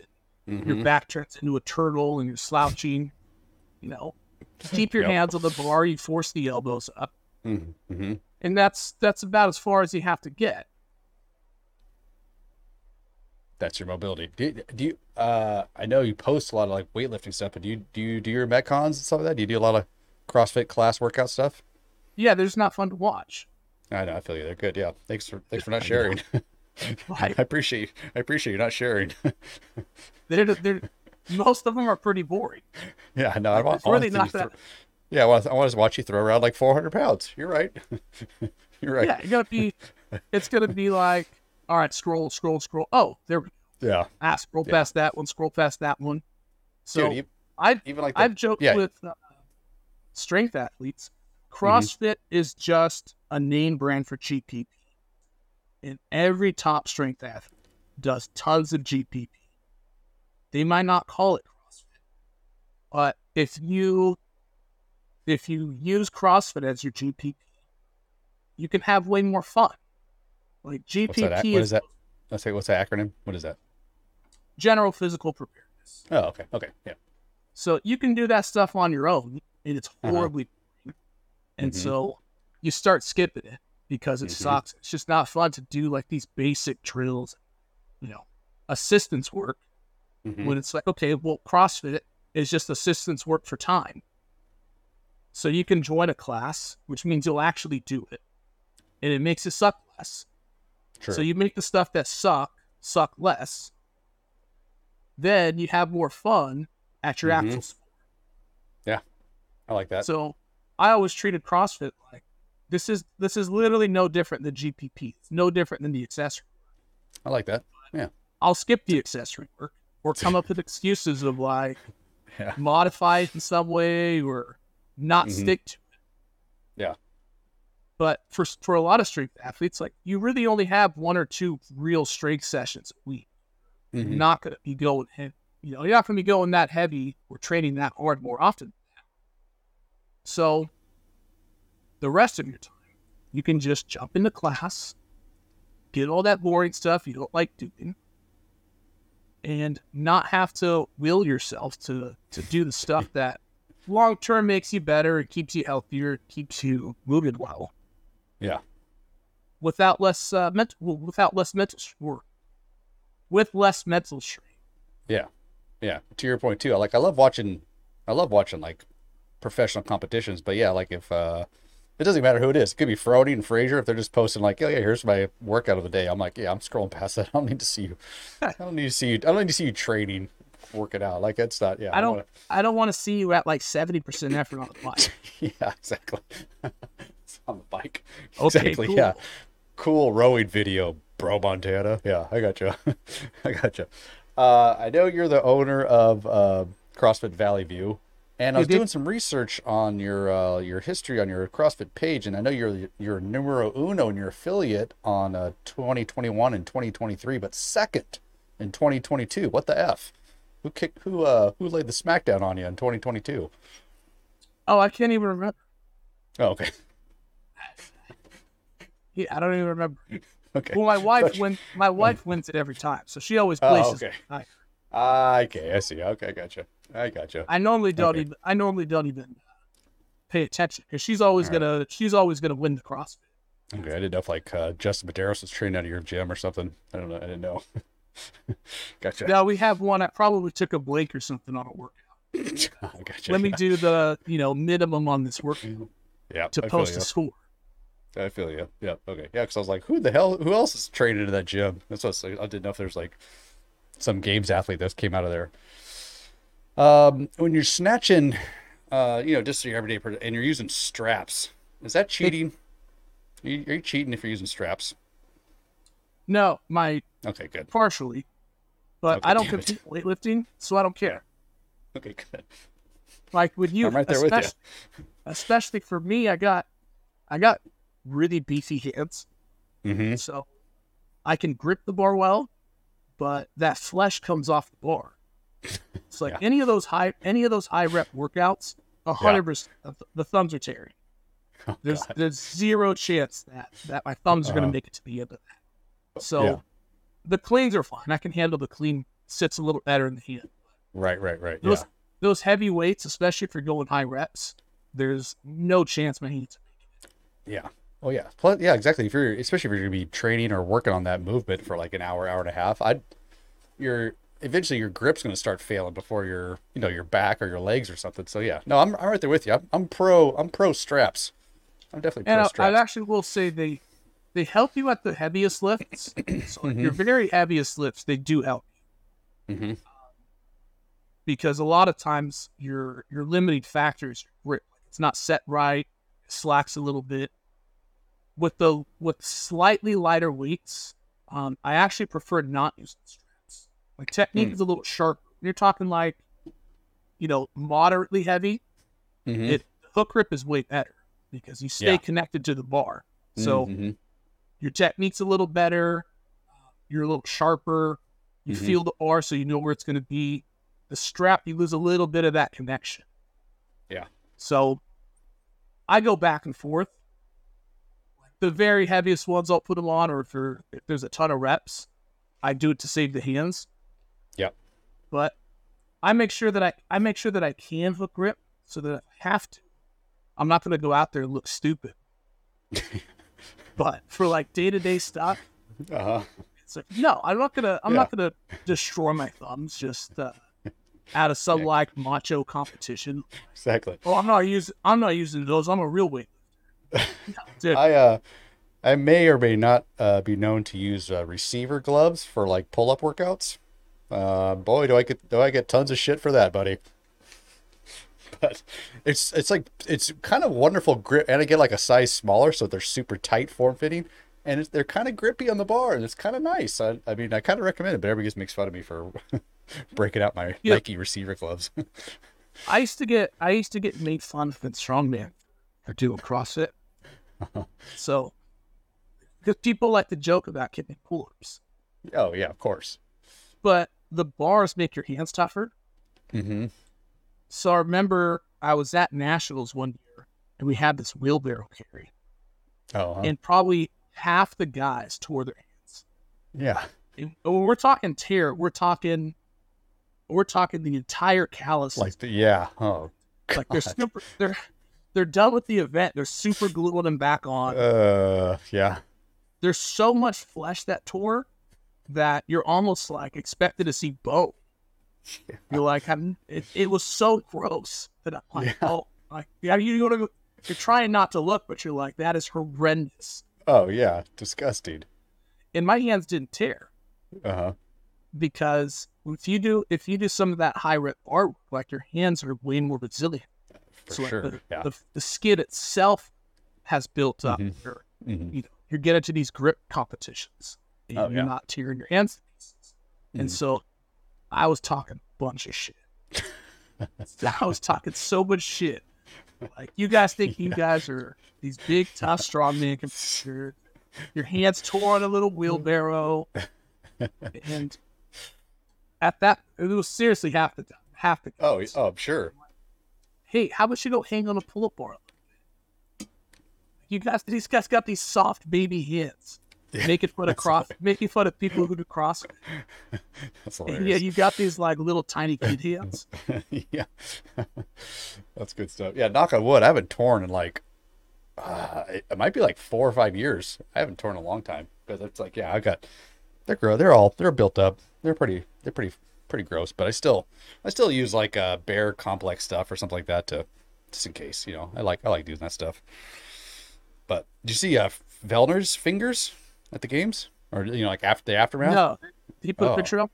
and your back turns into a turtle, and you're slouching. You know, keep your Yep. hands on the bar. You force the elbows up, Mhm. Mhm. and that's that's about as far as you have to get. That's your mobility. Do, you- do you? Uh, I know you post a lot of like weightlifting stuff, but do you do you do your metcons and stuff like that? Do you do a lot of CrossFit class workout stuff? Yeah, they're just not fun to watch. I know. I feel you. They're good. Yeah. Thanks for thanks for not [LAUGHS] sharing. [LAUGHS] [LAUGHS] Like I appreciate I appreciate you not sharing. they're, they're most of them are pretty boring. yeah. No. I want. I want not see that. throw- yeah. I want. I want to watch you throw around like 400 pounds. You're right. [LAUGHS] You're right. Yeah, it's gonna be, it's gonna be like, all right, scroll, scroll, scroll. Oh, there we go. Yeah. Ah, scroll Yeah. past that one, scroll past that one. So Dude, I even like the, I've joked yeah. with uh, strength athletes. Mm-hmm. CrossFit is just a name brand for GPP, and every top strength athlete does tons of GPP. They might not call it CrossFit, but if you if you use CrossFit as your GPP, you can have way more fun. Like what's that? GPP What is is that? Let's say what's the acronym? What is that? general physical preparedness. Oh, okay. Okay. Yeah. So you can do that stuff on your own, and it's Uh-huh. horribly boring. And Mhm. so you start skipping it because it Mhm. sucks. It's just not fun to do like these basic drills, you know, assistance work Mhm. when it's like, okay, well, CrossFit is just assistance work for time. So you can join a class, which means you'll actually do it, and it makes it suck less. True. So you make the stuff that suck suck less. Then you have more fun at your Mhm. actual sport. Yeah. I like that. So I always treated CrossFit like this is this is literally no different than GPP. It's no different than the accessory. I like that. Yeah. I'll skip the accessory work or come up with excuses of like [LAUGHS] Yeah. modify it in some way or not Mhm. stick to it. Yeah. But for for a lot of strength athletes, like you really only have one or two real strength sessions a week. Mhm. You're not going to be going heavy. You know, you're not going to be going that heavy or training that hard more often. So the rest of your time, you can just jump into class, get all that boring stuff you don't like doing, and not have to will yourself to to do the stuff [LAUGHS] that long term makes you better, it keeps you healthier, it keeps you moving well Yeah. without less uh, mental without less mental or with less mental strain. Yeah. Yeah. To your point too. I like I love watching I love watching like professional competitions, but yeah, like if uh it doesn't matter who it is. It could be Froning and Fraser if they're just posting like, oh yeah, here's my workout of the day. I'm like, yeah, I'm scrolling past that. [LAUGHS] I don't need to see you. I don't need to see you. I don't need to see you training, working out. Like it's not. Yeah. I don't wanna- I don't want to see you at like seventy percent effort on the bike. [LAUGHS] yeah. Exactly. [LAUGHS] on the bike. Okay, exactly. cool. Yeah. Cool rowing video, bro, Montana. Yeah, I got you. I got you. Uh, I know you're the owner of uh, CrossFit Valley View, and I was doing some research on your uh, your history on your CrossFit page, and I know you're you're numero uno in your affiliate on uh, 2021 and 2023, but second in 2022. What the f? Who kicked? Who uh who laid the smackdown on you in 2022? Oh, I can't even remember. Oh, okay. Yeah, I don't even remember. Okay. Well, my [LAUGHS] wife wins. My [LAUGHS] wife wins it every time, so she always Oh, places. okay. I, Ah, okay, I see. Okay, gotcha. I gotcha. I normally don't Okay. even. I normally don't even pay attention because she's always All right. gonna. She's always gonna win the CrossFit. Okay, I didn't know if like uh, Justin Medeiros was training out of your gym or something. I don't know. I didn't know. [LAUGHS] gotcha. Now we have one. I probably took a break or something on a workout. [LAUGHS] gotcha. Let me do the you know minimum on this workout yeah, to I post a score. I feel you. Yeah. Okay. Yeah, because I was like, who the hell? Who else is training in that gym? That's what I, was I didn't know if there's like some games athlete that came out of there. Um, when you're snatching, uh, you know, just your everyday, and you're using straps, is that cheating? Are you, are you cheating if you're using straps? No, my Okay, good. partially, but Okay, I don't damn it. compete weightlifting, so I don't care. Okay, good. Like with you, I'm right there with you. especially, especially for me, I got, I got really beefy hands, Mm-hmm. so I can grip the bar well, but that flesh comes off the bar. [LAUGHS] It's like Yeah. any of those high any of those high rep workouts, a hundred percent the thumbs are tearing. Oh, There's God. there's zero chance that that my thumbs are Uh-huh. gonna make it to the end of that. So Yeah. the cleans are fine. I can handle the clean sits a little better in the hand. Right, right, right. Those Yeah. those heavy weights, especially if you're going high reps, there's no chance my hands. Yeah. Oh yeah. Plus, yeah, exactly. If you're especially if you're gonna be training or working on that movement for like an hour, hour and a half, I'd your eventually your grip's gonna start failing before your you know your back or your legs or something. So yeah. No, I'm I'm right there with you. I'm, I'm pro I'm pro straps. I'm definitely And pro I, I actually will say they they help you at the heaviest lifts. [CLEARS THROAT] so like your very heaviest lifts, they do help. hmm because a lot of times your your limiting factors grip. It's not set right, slacks a little bit. With the with slightly lighter weights, um, I actually prefer not using My technique Hmm. is a little sharp. You're talking like, you know, moderately heavy. hmm It hook grip is way better because you stay Yeah. connected to the bar. So Mhm. your technique's a little better. You're a little sharper. You Mhm. feel the bar, so you know where it's going to be. The strap, you lose a little bit of that connection. Yeah. So I go back and forth. The very heaviest ones, I'll put them on, or if, if there's a ton of reps, I do it to save the hands. But I make sure that I I make sure that I can hook grip so that if I have to, I'm not going to go out there and look stupid. [LAUGHS] but for like day to day stuff, Uh-huh. it's like no, I'm not gonna I'm Yeah. not gonna destroy my thumbs just uh, out of some Yeah. like macho competition. Exactly. Oh, I'm not using I'm not using those. I'm a real weight. [LAUGHS] Dude, I uh I may or may not uh, be known to use uh, receiver gloves for like pull up workouts. Uh, boy, do I get do I get tons of shit for that, buddy. [LAUGHS] But it's it's like it's kind of wonderful grip, and I get like a size smaller, so they're super tight, form fitting, and it's, they're kind of grippy on the bar, and it's kind of nice. I, I mean, I kind of recommend it, but everybody just makes fun of me for [LAUGHS] breaking out my Yeah. Nike receiver gloves. [LAUGHS] I used to get I used to get made fun of in strongman for doing CrossFit. so because people like to joke about kicking pull-ups, oh yeah, of course. but the bars make your hands tougher. Mm-hmm. So I remember I was at nationals one year and we had this wheelbarrow carry, Oh huh. and probably half the guys tore their hands. yeah. And when we're talking tear, we're talking, we're talking the entire callus. Like the, yeah. Oh. like they're super, they're they're done with the event. They're super gluing them back on. Uh. Yeah. There's so much flesh that tore that you're almost like expected to see bone. You're like, I'm, it, it was so gross that I'm like, Yeah. oh, like, yeah, you go to, you're trying not to look, but you're like, that is horrendous. Oh yeah, disgusting. And my hands didn't tear Uh huh. because if you do, if you do some of that high rep bar work, like your hands are way more resilient. For so like sure. the, yeah. the, the skin itself has built up. Mhm. You're, Mhm. you know, you're getting to these grip competitions Oh, you're yeah. not tearing your hands pieces. And mm. so I was talking a bunch of shit. [LAUGHS] I was talking so much shit. Like you guys think you guys are these big tough strong men competitors. Your hands tore on a little wheelbarrow. and at that it was seriously half the time. Half the Oh, oh, I'm sure. hey, how about you go hang on a pull-up bar? You guys, these guys got these soft baby hands. Making fun of cross, making fun of people who do cross. [LAUGHS] Yeah, you got these like little tiny kid hands. [LAUGHS] Yeah. [LAUGHS] That's good stuff. Yeah, knock on wood. I haven't torn in like, uh, it, it might be like four or five years. I haven't torn in a long time. But it's like, yeah, I got, they're grow. They're all, they're built up. They're pretty, they're pretty, pretty gross. But I still, I still use like uh, Bear KompleX stuff or something like that to, just in case. You know, I like, I like doing that stuff. But did you see uh, Vellner's fingers at the games, or you know, like after the aftermath? No, he put Oh. a picture up.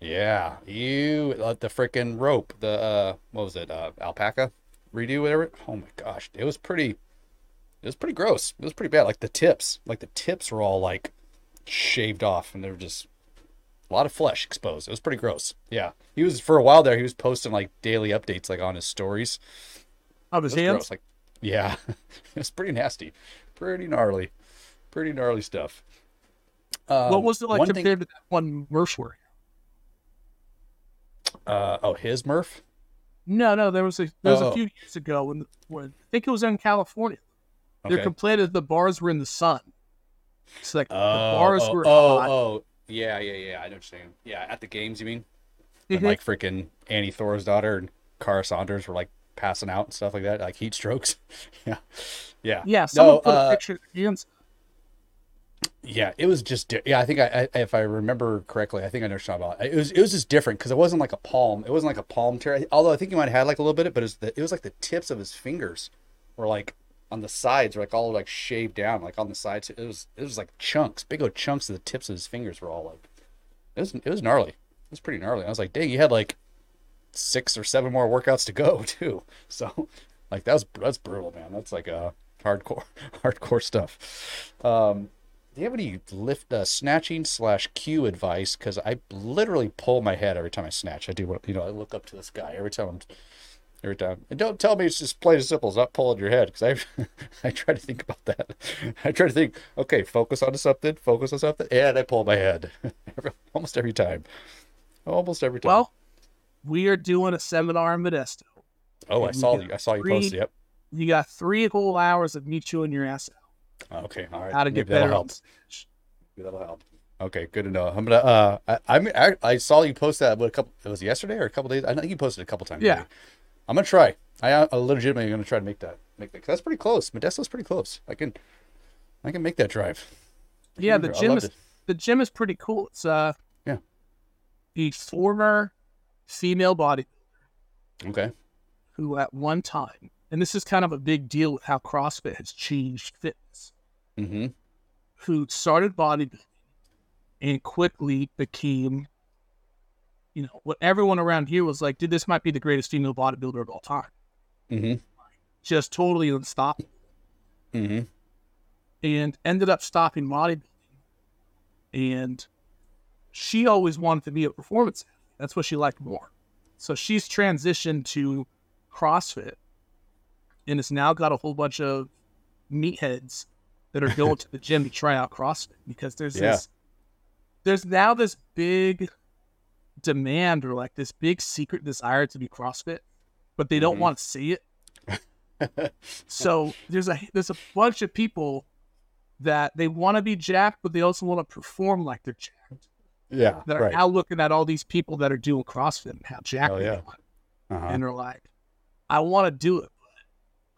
Yeah, you uh, the freaking rope, the uh, what was it, uh, alpaca redo, whatever. Oh my gosh, it was pretty. It was pretty gross. It was pretty bad. Like the tips, like the tips were all like shaved off, and they were just a lot of flesh exposed. It was pretty gross. Yeah, he was for a while there. He was posting like daily updates, like on his stories. Of his hands. gross. Like, yeah, [LAUGHS] it's pretty nasty, pretty gnarly, pretty gnarly stuff. Um, what was it like one thing- compared to that one were? Uh oh, his Murph. No, no, there was a there was Oh. a few years ago when when I think it was in California. Okay. complaint is the bars were in the sun. It's like Oh, the bars oh, were oh, hot. oh, yeah, yeah, yeah. I know what you're saying. Yeah, at the games, you mean? Mhm. like freaking Annie Thorisdottir and Kara Saunders were like passing out and stuff like that, like heat strokes. [LAUGHS] yeah, yeah, Yeah, someone No, put a uh, picture of the. Yeah. It was just di- yeah. I think I, I if I remember correctly, I think I know about. It was it was just different because it wasn't like a palm. It wasn't like a palm tear. Although I think he might have had like a little bit of it, but it was, the, it was like the tips of his fingers were like on the sides, were like all like shaved down, like on the sides. It was it was like chunks, big old chunks of the tips of his fingers were all like it was it was gnarly. It was pretty gnarly. I was like, dang, you had like six or seven more workouts to go [LAUGHS] too. So like that was that's brutal, man. That's like uh hardcore [LAUGHS] hardcore stuff. Um do you have any lift uh, snatching slash cue advice? Because I literally pull my head every time I snatch. I do what you know. I look up to the sky every time. I'm, every time, and don't tell me it's just plain and simple. It's not pulling your head because I [LAUGHS] I try to think about that. [LAUGHS] I try to think. Okay, focus on something. Focus on something, and I pull my head [LAUGHS] almost every time. Almost every time. Well, we are doing a seminar in Modesto. oh, I saw you. I saw you three- post. Yep. You got three whole hours of me chewing your ass out. Okay. All right. How to Maybe get that'll better. help. Maybe that'll help. Okay, good to know. I'm gonna. Uh, I, I I, I saw you post that. What a couple? It was yesterday or a couple days. I think you posted a couple times. Yeah. maybe. I'm gonna try. I, I legitimately gonna try to make that. Make that. 'cause that's pretty close. Modesto's pretty close. I can. I can make that drive. Yeah, the gym is it. the gym is pretty cool. It's uh Yeah. a former female body Okay. who at one time, and this is kind of a big deal with how CrossFit has changed fitness, Mm-hmm. who started bodybuilding and quickly became, you know, what everyone around here was like, dude, this might be the greatest female bodybuilder of all time. Mm-hmm. Just totally unstoppable. Mm-hmm. and ended up stopping bodybuilding. And she always wanted to be a performance athlete. That's what she liked more. So she's transitioned to CrossFit and it's now got a whole bunch of meatheads that are going to the gym to try out CrossFit because there's Yeah. this there's now this big demand or like this big secret desire to be CrossFit, but they don't Mhm. want to see it. [LAUGHS] so there's a there's a bunch of people that they want to be jacked, but they also want to perform like they're jacked. Yeah. That are Right. now looking at all these people that are doing CrossFit and how jacked Oh, they are, Uh-huh. and they're like, "I want to do it,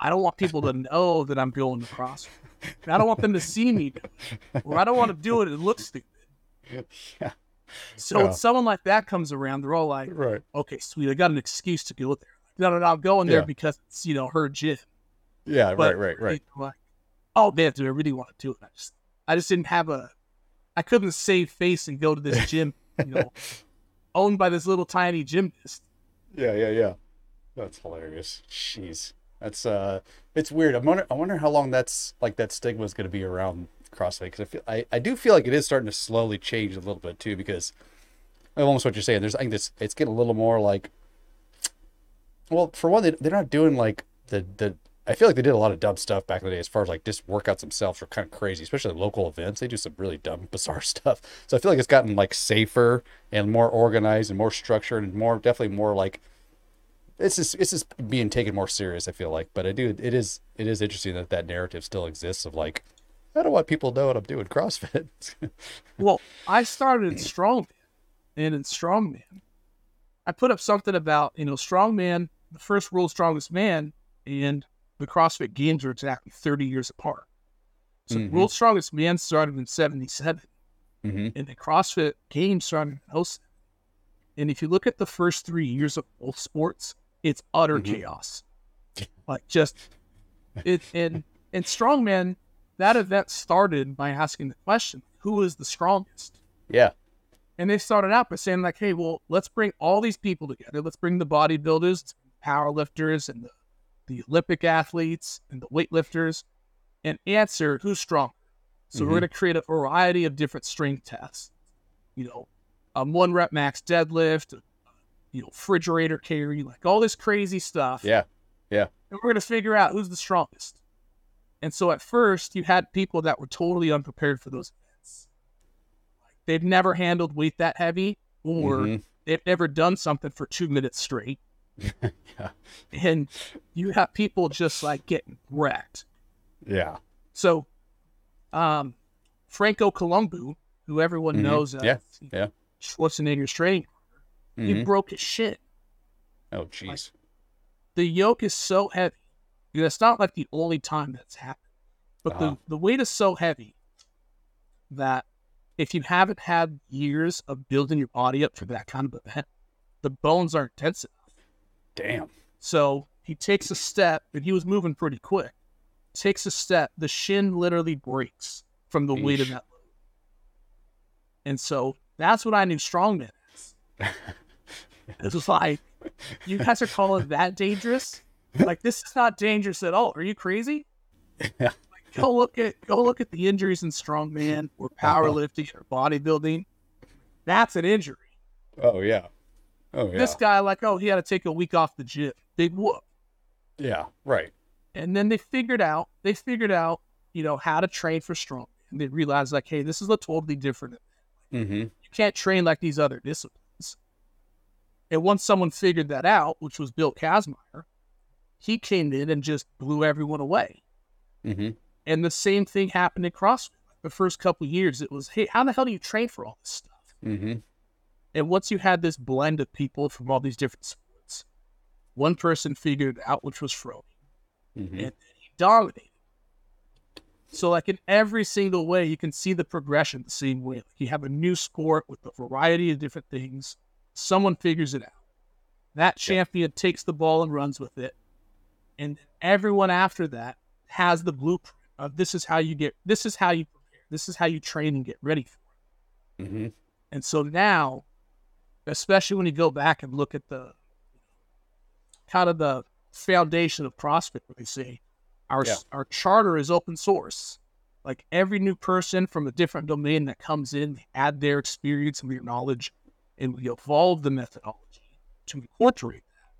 I don't want people to know that I'm going to CrossFit. I don't want them to see me it, or I don't want to do it and look stupid." Yeah. So Yeah. when someone like that comes around, they're all like, Right. "Okay, sweet, I got an excuse to go there." No, no, no, I'm going there Yeah. because it's you know her gym. Yeah. But right. Right. Right. Like, oh man, dude, I really want to do it. I just, I just didn't have a, I couldn't save face and go to this gym, you know, [LAUGHS] owned by this little tiny gymnast. Yeah, yeah, yeah. That's hilarious. Jeez, that's uh, it's weird. I wonder, I wonder how long that's like that stigma is going to be around CrossFit because I feel, I, I do feel like it is starting to slowly change a little bit too because almost what you're saying. There's, I think this, it's getting a little more like, well, for one, they, they're not doing like the the. I feel like they did a lot of dumb stuff back in the day as far as like just workouts themselves were kind of crazy, especially local events. They do some really dumb, [LAUGHS] bizarre stuff. So I feel like it's gotten like safer and more organized and more structured and more definitely more like it's just it's just being taken more serious. I feel like, but I do it is it is interesting that that narrative still exists of like I don't want people to know what I'm doing CrossFit. [LAUGHS] Well, I started in strongman, and in strongman, I put up something about you know strongman, the first world's strongest man, and the CrossFit Games are exactly 30 years apart. So Mhm. the world's strongest man started in 77. mm-hmm. and the CrossFit Games started in 07. And if you look at the first three years of both sports, it's utter Mhm. chaos. Like just it and and strongman, that event started by asking the question, who is the strongest? Yeah, And they started out by saying, like, hey, well, let's bring all these people together. Let's bring the bodybuilders, power lifters, and the, the Olympic athletes and the weightlifters and answer who's stronger. So Mhm. we're going to create a variety of different strength tests. You know, a one rep max deadlift, you know, refrigerator carry, like all this crazy stuff. yeah, yeah, And we're going to figure out who's the strongest. And so at first, you had people that were totally unprepared for those events. Like they've never handled weight that heavy, or Mhm. they've never done something for two minutes straight. [LAUGHS] Yeah. And you have people just like getting wrecked. Yeah. So, um, Franco Columbu, who everyone Mhm. knows as Yeah. Yeah. Schwarzenegger's training, he Mhm. broke his shin. Oh, jeez. The yoke is so heavy. It's not like the only time that's happened, but Uh-huh. the, the weight is so heavy that if you haven't had years of building your body up for that kind of event, the bones aren't tense enough. Damn. So he takes a step, and he was moving pretty quick. Takes a step, the shin literally breaks from the weight of that load. And so that's what I knew strongman is. [LAUGHS] like, you guys are calling that dangerous? Like this is not dangerous at all. Are you crazy? Yeah. Like, go look at go look at the injuries in strongman or powerlifting or bodybuilding. That's an injury. Oh, yeah. Oh, yeah. This guy, like, oh, he had to take a week off the gym. Big whoop. Yeah. Right. and then they figured out they figured out you know how to train for strong and they realized like hey this is a totally different Mm-hmm. you can't train like these other disciplines and once someone figured that out which was bill kazmaier he came in and just blew everyone away Mm-hmm. and the same thing happened in crossfit the first couple years it was hey how the hell do you train for all this stuff Mm-hmm. and once you had this blend of people from all these different sports one person figured out which was Froning Mm-hmm. and he dominated. So, like in every single way, you can see the progression the same way. Like you have a new sport with a variety of different things. Someone figures it out. That Yeah. champion takes the ball and runs with it, and everyone after that has the blueprint of this is how you get, this is how you prepare, this is how you train and get ready for it. Mm-hmm. And so now, especially when you go back and look at the kind of the foundation of CrossFit, they say our Yeah. our charter is open source. Like every new person from a different domain that comes in, add their experience and their knowledge, and we evolved the methodology to incorporate that.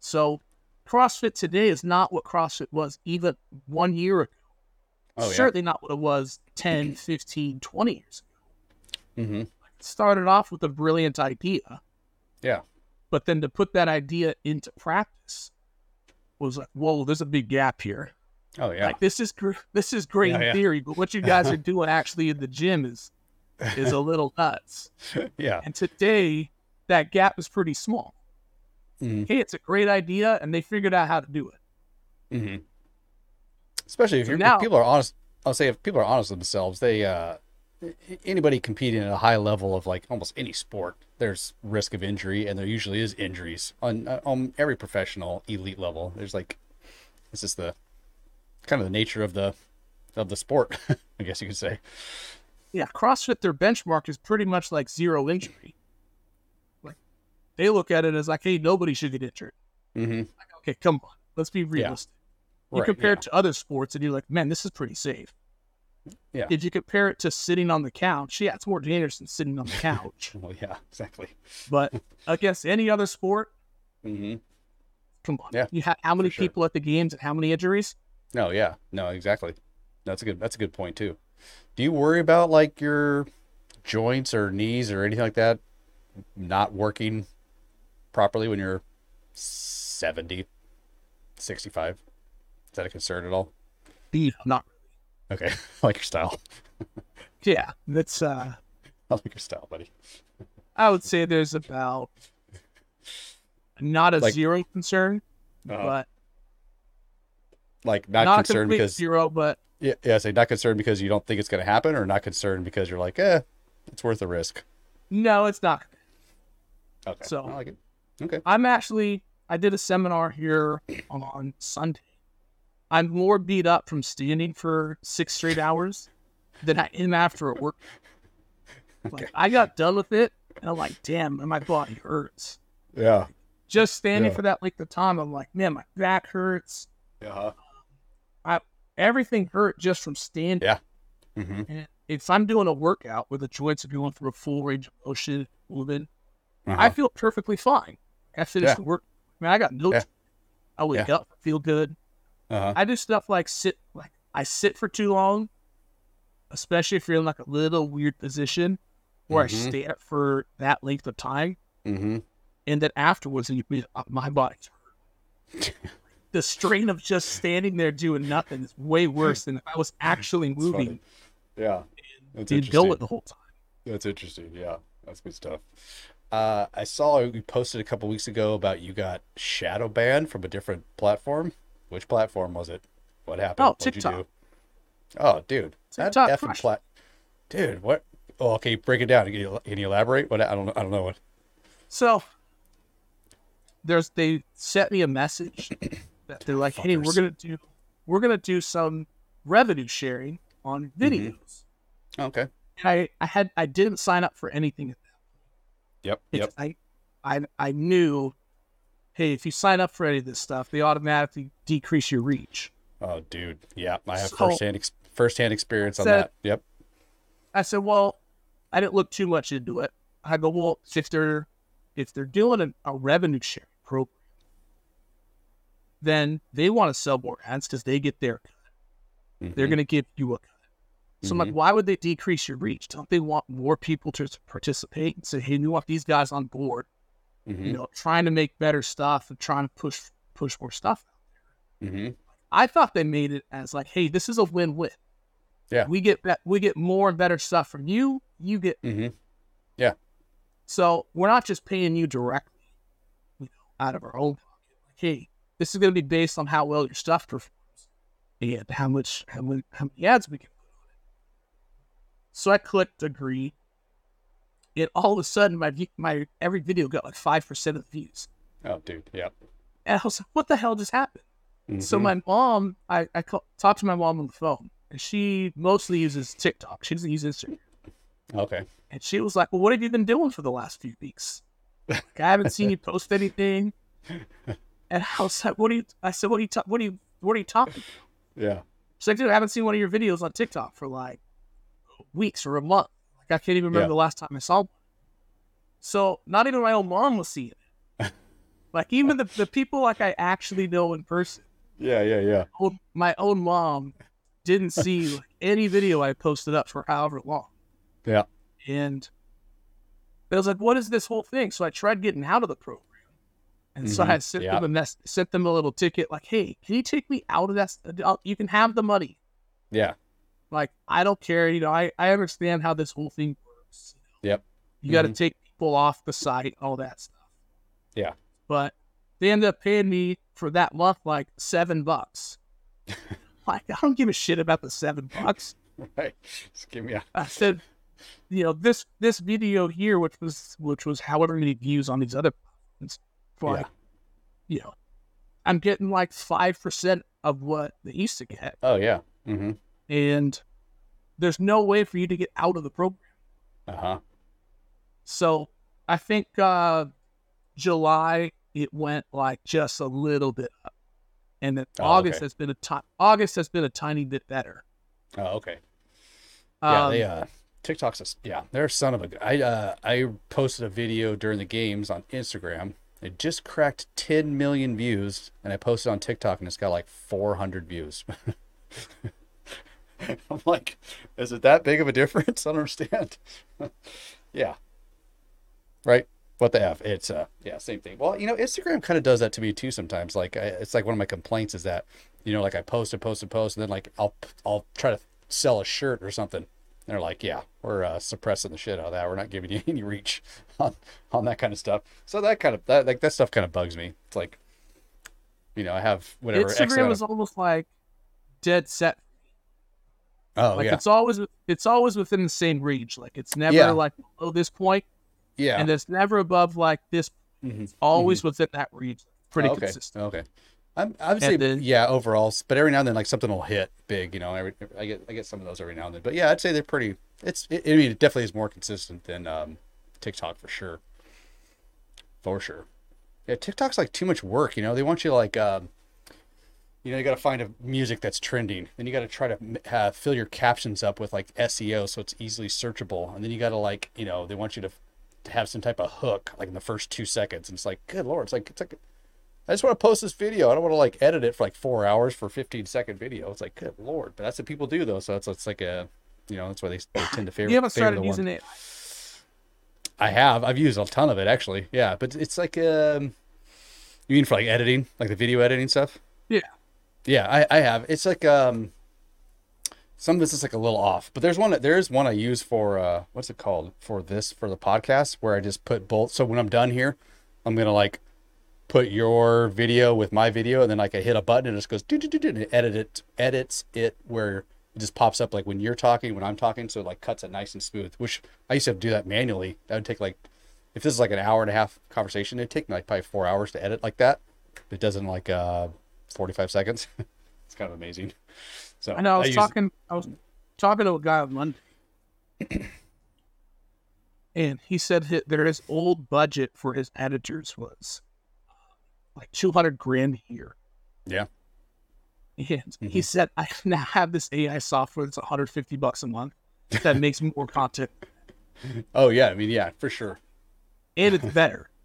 So, CrossFit today is not what CrossFit was even one year ago. Oh, yeah. Certainly not what it was 10, [CLEARS THROAT] 15, 20 years ago Mm-hmm. started off with a brilliant idea, Yeah. but then to put that idea into practice was like, whoa, there's a big gap here. Oh, yeah. Like this is this is great Yeah, in yeah. theory, but what you guys [LAUGHS] are doing actually in the gym is is a little [LAUGHS] nuts. yeah. And today, that gap is pretty small. Mhm. Hey, it's a great idea, and they figured out how to do it. Mm-hmm. Especially if, So you're, now- if people are honest, I'll say if people are honest with themselves, they uh, anybody competing at a high level of like almost any sport, there's risk of injury, and there usually is injuries on on every professional elite level. There's like, it's just the kind of the nature of the of the sport, [LAUGHS] I guess you could say. Yeah, CrossFit, their benchmark is pretty much like zero injury. Like they look at it as like, hey, nobody should get injured. Mm-hmm. Okay, come on, let's be realistic. You Right, compare yeah. it to other sports, and you're like, man, this is pretty safe. Yeah. If you compare it to sitting on the couch, yeah, it's more dangerous than sitting on the [LAUGHS] couch. Well, yeah, exactly. but against any other sport, Mm-hmm. come on. Yeah, You have how many sure. people at the games and how many injuries? No, yeah, no, exactly. That's a good. That's a good point too. Do you worry about like your joints or knees or anything like that not working properly when you're 70, 65? Is that a concern at all? Not [LAUGHS] Okay, I like your style. [LAUGHS] yeah. That's uh I like your style, buddy. I would say there's about not a Like- zero concern, Uh-huh. but Like not, not, concerned because zero, but yeah, yeah, say not concerned because you don't think it's going to happen, or not concerned because you're like, eh, it's worth the risk. no, it's not. Okay, So- I like it. Okay. I'm actually I did a seminar here on Sunday. I'm more beat up from standing for six straight hours than I am after a work. [LAUGHS] Like I got done with it and I'm like, damn, my body hurts. Yeah. Just standing Yeah. for that length of time, I'm like, man, my back hurts. Yeah. I everything hurt just from standing. Yeah. Mm-hmm. And if I'm doing a workout where the joints are going through a full range of motion, movement, Uh-huh. I feel perfectly fine. I finished Yeah. the work. I mean, I got no. Yeah. I wake Yeah. up, feel good. uh-huh. I do stuff like sit, like I sit for too long, especially if you're in like a little weird position, or Mhm. I stand for that length of time. Mm-hmm. and then afterwards, my body's hurt. The strain of just standing there doing nothing is way worse than if I was actually moving. Yeah. That's and interesting. go it the whole time. That's interesting. Yeah, that's good stuff. Uh, I saw you posted a couple weeks ago about you got shadow banned from a different platform. Which platform was it? What happened? Oh, What'd TikTok. you do? Oh, dude, that TikTok effing crushed plat. Dude, what? Oh, okay, break it down. Can you, can you elaborate? What? I don't. I don't know what. So there's they sent me a message that they're like, "Hey, we're gonna do we're gonna do some revenue sharing on Mm-hmm. videos." Okay. And I I had I didn't sign up for anything at that. Yep. It's, Yep. I I I knew, hey, if you sign up for any of this stuff, they automatically decrease your reach. Oh, dude. Yeah, I have So- firsthand ex- firsthand experience on that. Yep. I said, well, I didn't look too much into it. I go, well, if they're if they're doing a, a revenue sharing program, then they want to sell more ads because they get their cut. They're going to give you a cut. So I'm like, why would they decrease your reach? Don't they want more people to participate and say, hey, we want these guys on board, Mhm. you know, trying to make better stuff and trying to push push more stuff. Mhm. I thought they made it as like, hey, this is a win-win. Yeah. We get we get more and better stuff from you. You get Mhm. So we're not just paying you directly, you know, out of our own pocket. Like, hey, this is going to be based on how well your stuff performs and how much how many, how many ads we can put on it. So I clicked agree, and all of a sudden my my every video got like five percent of the views, Oh, dude. Yeah. and I was like, what the hell just happened? So Mhm. my mom, I I call, talked to my mom on the phone, and she mostly uses TikTok. She doesn't use Instagram. Okay. And she was like, Well, what have you been doing for the last few weeks? Like, I haven't seen you post anything. [LAUGHS] And I was like, What are you I said, What are you ta- what are you what are you talking about? Yeah. She's like, dude, I haven't seen one of your videos on TikTok for like weeks or a month. Like I can't even remember Yeah. the last time I saw one. So not even my own mom was seeing it. [LAUGHS] like even the, the people like I actually know in person, Yeah. Yeah. Yeah. own- my own mom didn't see like, any video I posted up for however long. Yeah. And I was like, what is this whole thing? So I tried getting out of the program. And so I Mhm. sent Yeah. them a mess, sent them a little ticket like, hey, can you take me out of that? Uh, uh, you can have the money. Yeah. Like, I don't care. You know, I, I understand how this whole thing works. Yep. You got to mm-hmm. take people off the site, all that stuff. Yeah. But they ended up paying me for that month like seven bucks. [LAUGHS] like, I don't give a shit about the seven bucks. Right. Just give me a. I said, you know, this this video here, which was which was however many views on these other platforms, for Yeah. like, you know, I'm getting like five percent of what they used to get, Oh yeah. Mm-hmm. and there's no way for you to get out of the program. Uh huh. So I think uh July it went like just a little bit up, and then Oh, August okay. has been a ti- August has been a tiny bit better. Oh okay. Yeah. Um, they uh. TikTok's a, yeah, they're a son of a. I uh I posted a video during the games on Instagram. It just cracked 10 million views, and I posted on TikTok, and it's got like 400 views. [LAUGHS] I'm like, is it that big of a difference? [LAUGHS] I don't understand. [LAUGHS] yeah. Right. What the f? It's uh yeah same thing. Well, you know, Instagram kind of does that to me too sometimes. Like, I, it's like one of my complaints is that you know, like I post and post and post, and then like I'll I'll try to sell a shirt or something. They're like, yeah, we're uh, suppressing the shit out of that. We're not giving you [LAUGHS] any reach on, on that kind of stuff. So that kind of that like that stuff kind of bugs me. It's like, you know, I have whatever. Instagram is of- almost like dead set. oh Like yeah, it's always it's always within the same range. Like it's never Yeah. like below this point, yeah. and it's never above like this. Mhm. It's always within that range. Pretty okay. consistent. Okay. I'm, I would say then- yeah overall, but every now and then like something will hit big. You know, every, I get I get some of those every now and then. But yeah, I'd say they're pretty. It's it, I mean it definitely is more consistent than um, TikTok for sure. For sure. Yeah, TikTok's like too much work. You know, they want you to like. Um, you know, you got to find a music that's trending. Then you got to try to uh, fill your captions up with like SEO so it's easily searchable. And then you got to like, you know, they want you to, to have some type of hook like in the first two seconds. And it's like, good lord, it's like it's like I just want to post this video. I don't want to like edit it for like four hours for a 15 second video. It's like, good lord. But that's what people do though. So it's, it's like a, you know, that's why they, they [SIGHS] tend to favor. You haven't started using one. it. I have. I've used a ton of it actually. Yeah, but it's like um, you mean for like editing, like the video editing stuff? Yeah. Yeah, I, I have. It's like um, some of this is like a little off, but there's one. that- There's one I use for uh, what's it called for this for the podcast where I just put both. So when I'm done here, I'm gonna like put your video with my video, and then like I hit a button and it just goes do do do do, and it edit it edits it where it just pops up like when you're talking, when I'm talking, so it like cuts it nice and smooth. Which I used to have to do that manually. That would take like if this is like an hour and a half conversation, it'd take me like probably four hours to edit like that. It does in like uh 45 seconds. [LAUGHS] it's kind of amazing. So I know. I was use- talking. I was talking to a guy on Monday, and he said that there his old budget for his editors was like two hundred grand a year. Yeah. And Mm-hmm. he said, "I [LAUGHS] now have this AI software that's one hundred fifty bucks a month that makes more content, [LAUGHS] Oh yeah, I mean yeah, for sure. and it's better." [LAUGHS]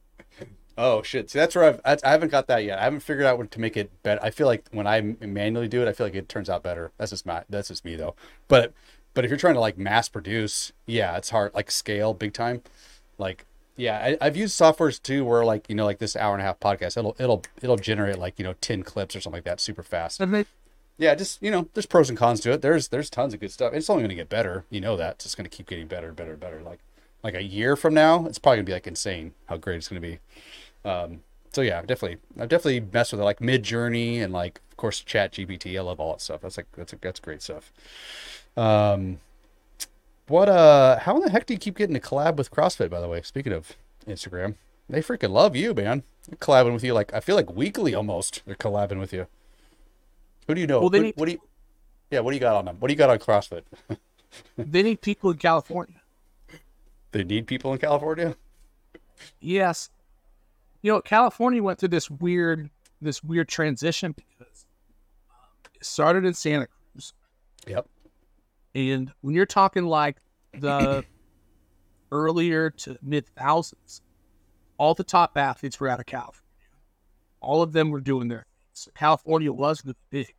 Oh shit! See, that's where I've I, I haven't got that yet. I haven't figured out what to make it better. I feel like when I manually do it, I feel like it turns out better. That's just my that's just me though. But but if you're trying to like mass produce, yeah, it's hard. Like scale big time. Like yeah, I, I've used softwares too where like you know like this hour and a half podcast, it'll it'll it'll generate like you know ten clips or something like that super fast. And they, Yeah, just you know, there's pros and cons to it. There's there's tons of good stuff. It's only going to get better. You know that. It's just going to keep getting better and better and better. Like like a year from now, it's probably going to be like insane how great it's going to be. Um, so yeah, definitely, I've definitely messed with it, like Midjourney and like of course ChatGPT. I love all that stuff. That's like that's that's great stuff. Um, what uh, how in the heck do you keep getting to collab with CrossFit? By the way, speaking of Instagram, they freaking love you, man. They're collabing with you like I feel like weekly almost. They're collabing with you. Who do you know? Well, they Who- need- what do you? Yeah, what do you got on them? What do you got on CrossFit? [LAUGHS] they need people in California. They need people in California. Yes. You know, California went through this weird this weird transition because um, it started in Santa Cruz. Yep. And when you're talking like the [COUGHS] earlier to mid thousands, all the top athletes were out of California. All of them were doing their thing. So California was the big.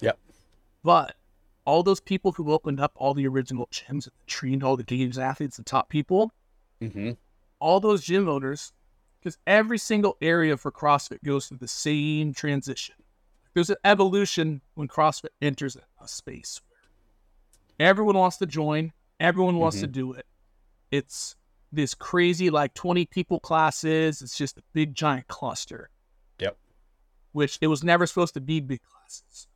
Yep. But all those people who opened up all the original gyms and trained all the games athletes, the top people, Mm-hmm. all those gym owners, because every single area for CrossFit goes through the same transition. There's an evolution when CrossFit enters a space everyone wants to join, everyone wants to do it. It's this crazy, like 20 people classes. It's just a big, giant cluster, Yep. which it was never supposed to be big classes.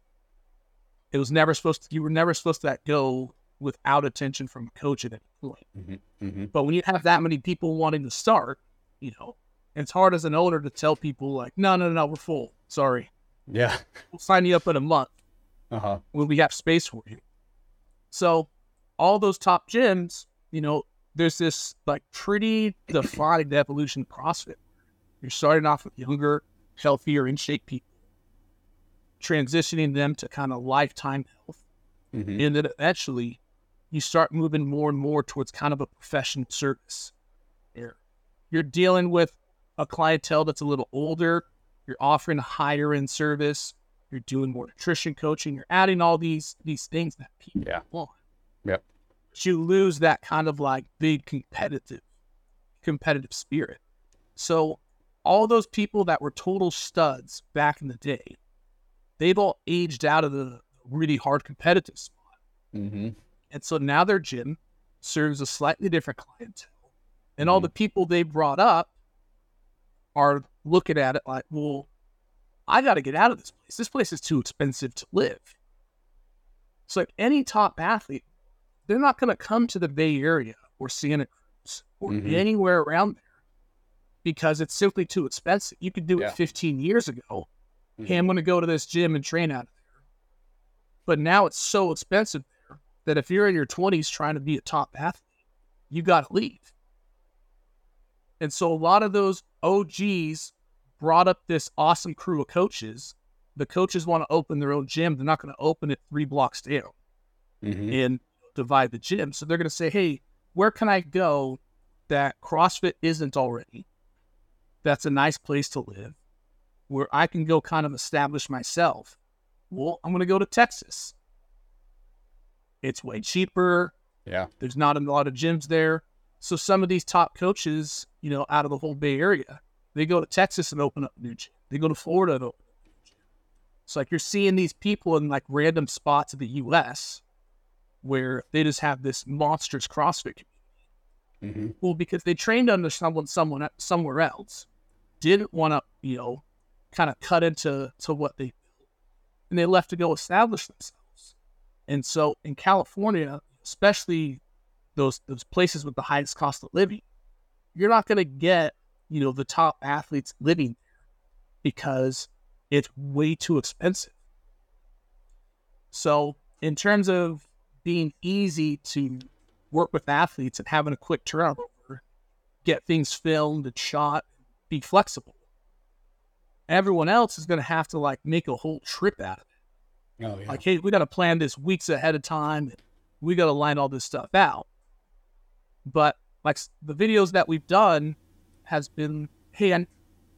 It was never supposed to, you were never supposed to go without attention from a coach at any point. Mm-hmm. Mm-hmm. But when you have that many people wanting to start, you know, it's hard as an owner to tell people like, no, no, no, we're full. Sorry, Yeah. we'll sign you up in a month Uh huh. when we have space for you. So, all those top gyms, you know, there's this like pretty defined evolution of CrossFit. You're starting off with younger, healthier, in shape people, transitioning them to kind of lifetime health Mm-hmm. and then eventually you start moving more and more towards kind of a professional service. You're, you're dealing with a clientele that's a little older. You're offering a higher end service. You're doing more nutrition coaching. You're adding all these these things that people Yeah. want. Yep. But you lose that kind of like big competitive competitive spirit. So all those people that were total studs back in the day, they've all aged out of the really hard competitive spot. Mm-hmm. And so now their gym serves a slightly different clientele. And all Mhm. the people they brought up are looking at it like, well, I got to get out of this place. This place is too expensive to live. So, like any top athlete, they're not going to come to the Bay Area or Santa Cruz or Mhm. anywhere around there because it's simply too expensive. You could do Yeah. it 15 years ago. Mhm. Hey, I'm going to go to this gym and train out of there. But now it's so expensive there that if you're in your 20s trying to be a top athlete, you got to leave. And so a lot of those OGs brought up this awesome crew of coaches. The coaches want to open their own gym. They're not going to open it three blocks down Mm-hmm. and divide the gym. So they're going to say, hey, where can I go that CrossFit isn't already? That's a nice place to live where I can go kind of establish myself. Well, I'm going to go to Texas. It's way cheaper. Yeah. There's not a lot of gyms there. So some of these top coaches, you know, out of the whole Bay Area, they go to Texas and open up new gym. They go to Florida and open up new gym. It's like you're seeing these people in like random spots of the U.S. where they just have this monstrous CrossFit community. hmm Well, because they trained under someone, someone somewhere else, didn't want to, you know, kind of cut into to what they built, and they left to go establish themselves. And so in California, especially those those places with the highest cost of living, you're not going to get, you know, the top athletes living there because it's way too expensive. So in terms of being easy to work with athletes and having a quick turnover, get things filmed and shot, be flexible. Everyone else is going to have to like make a whole trip out of it. Oh yeah. Like, hey, we got to plan this weeks ahead of time. We got to line all this stuff out. But like the videos that we've done has been, hey, and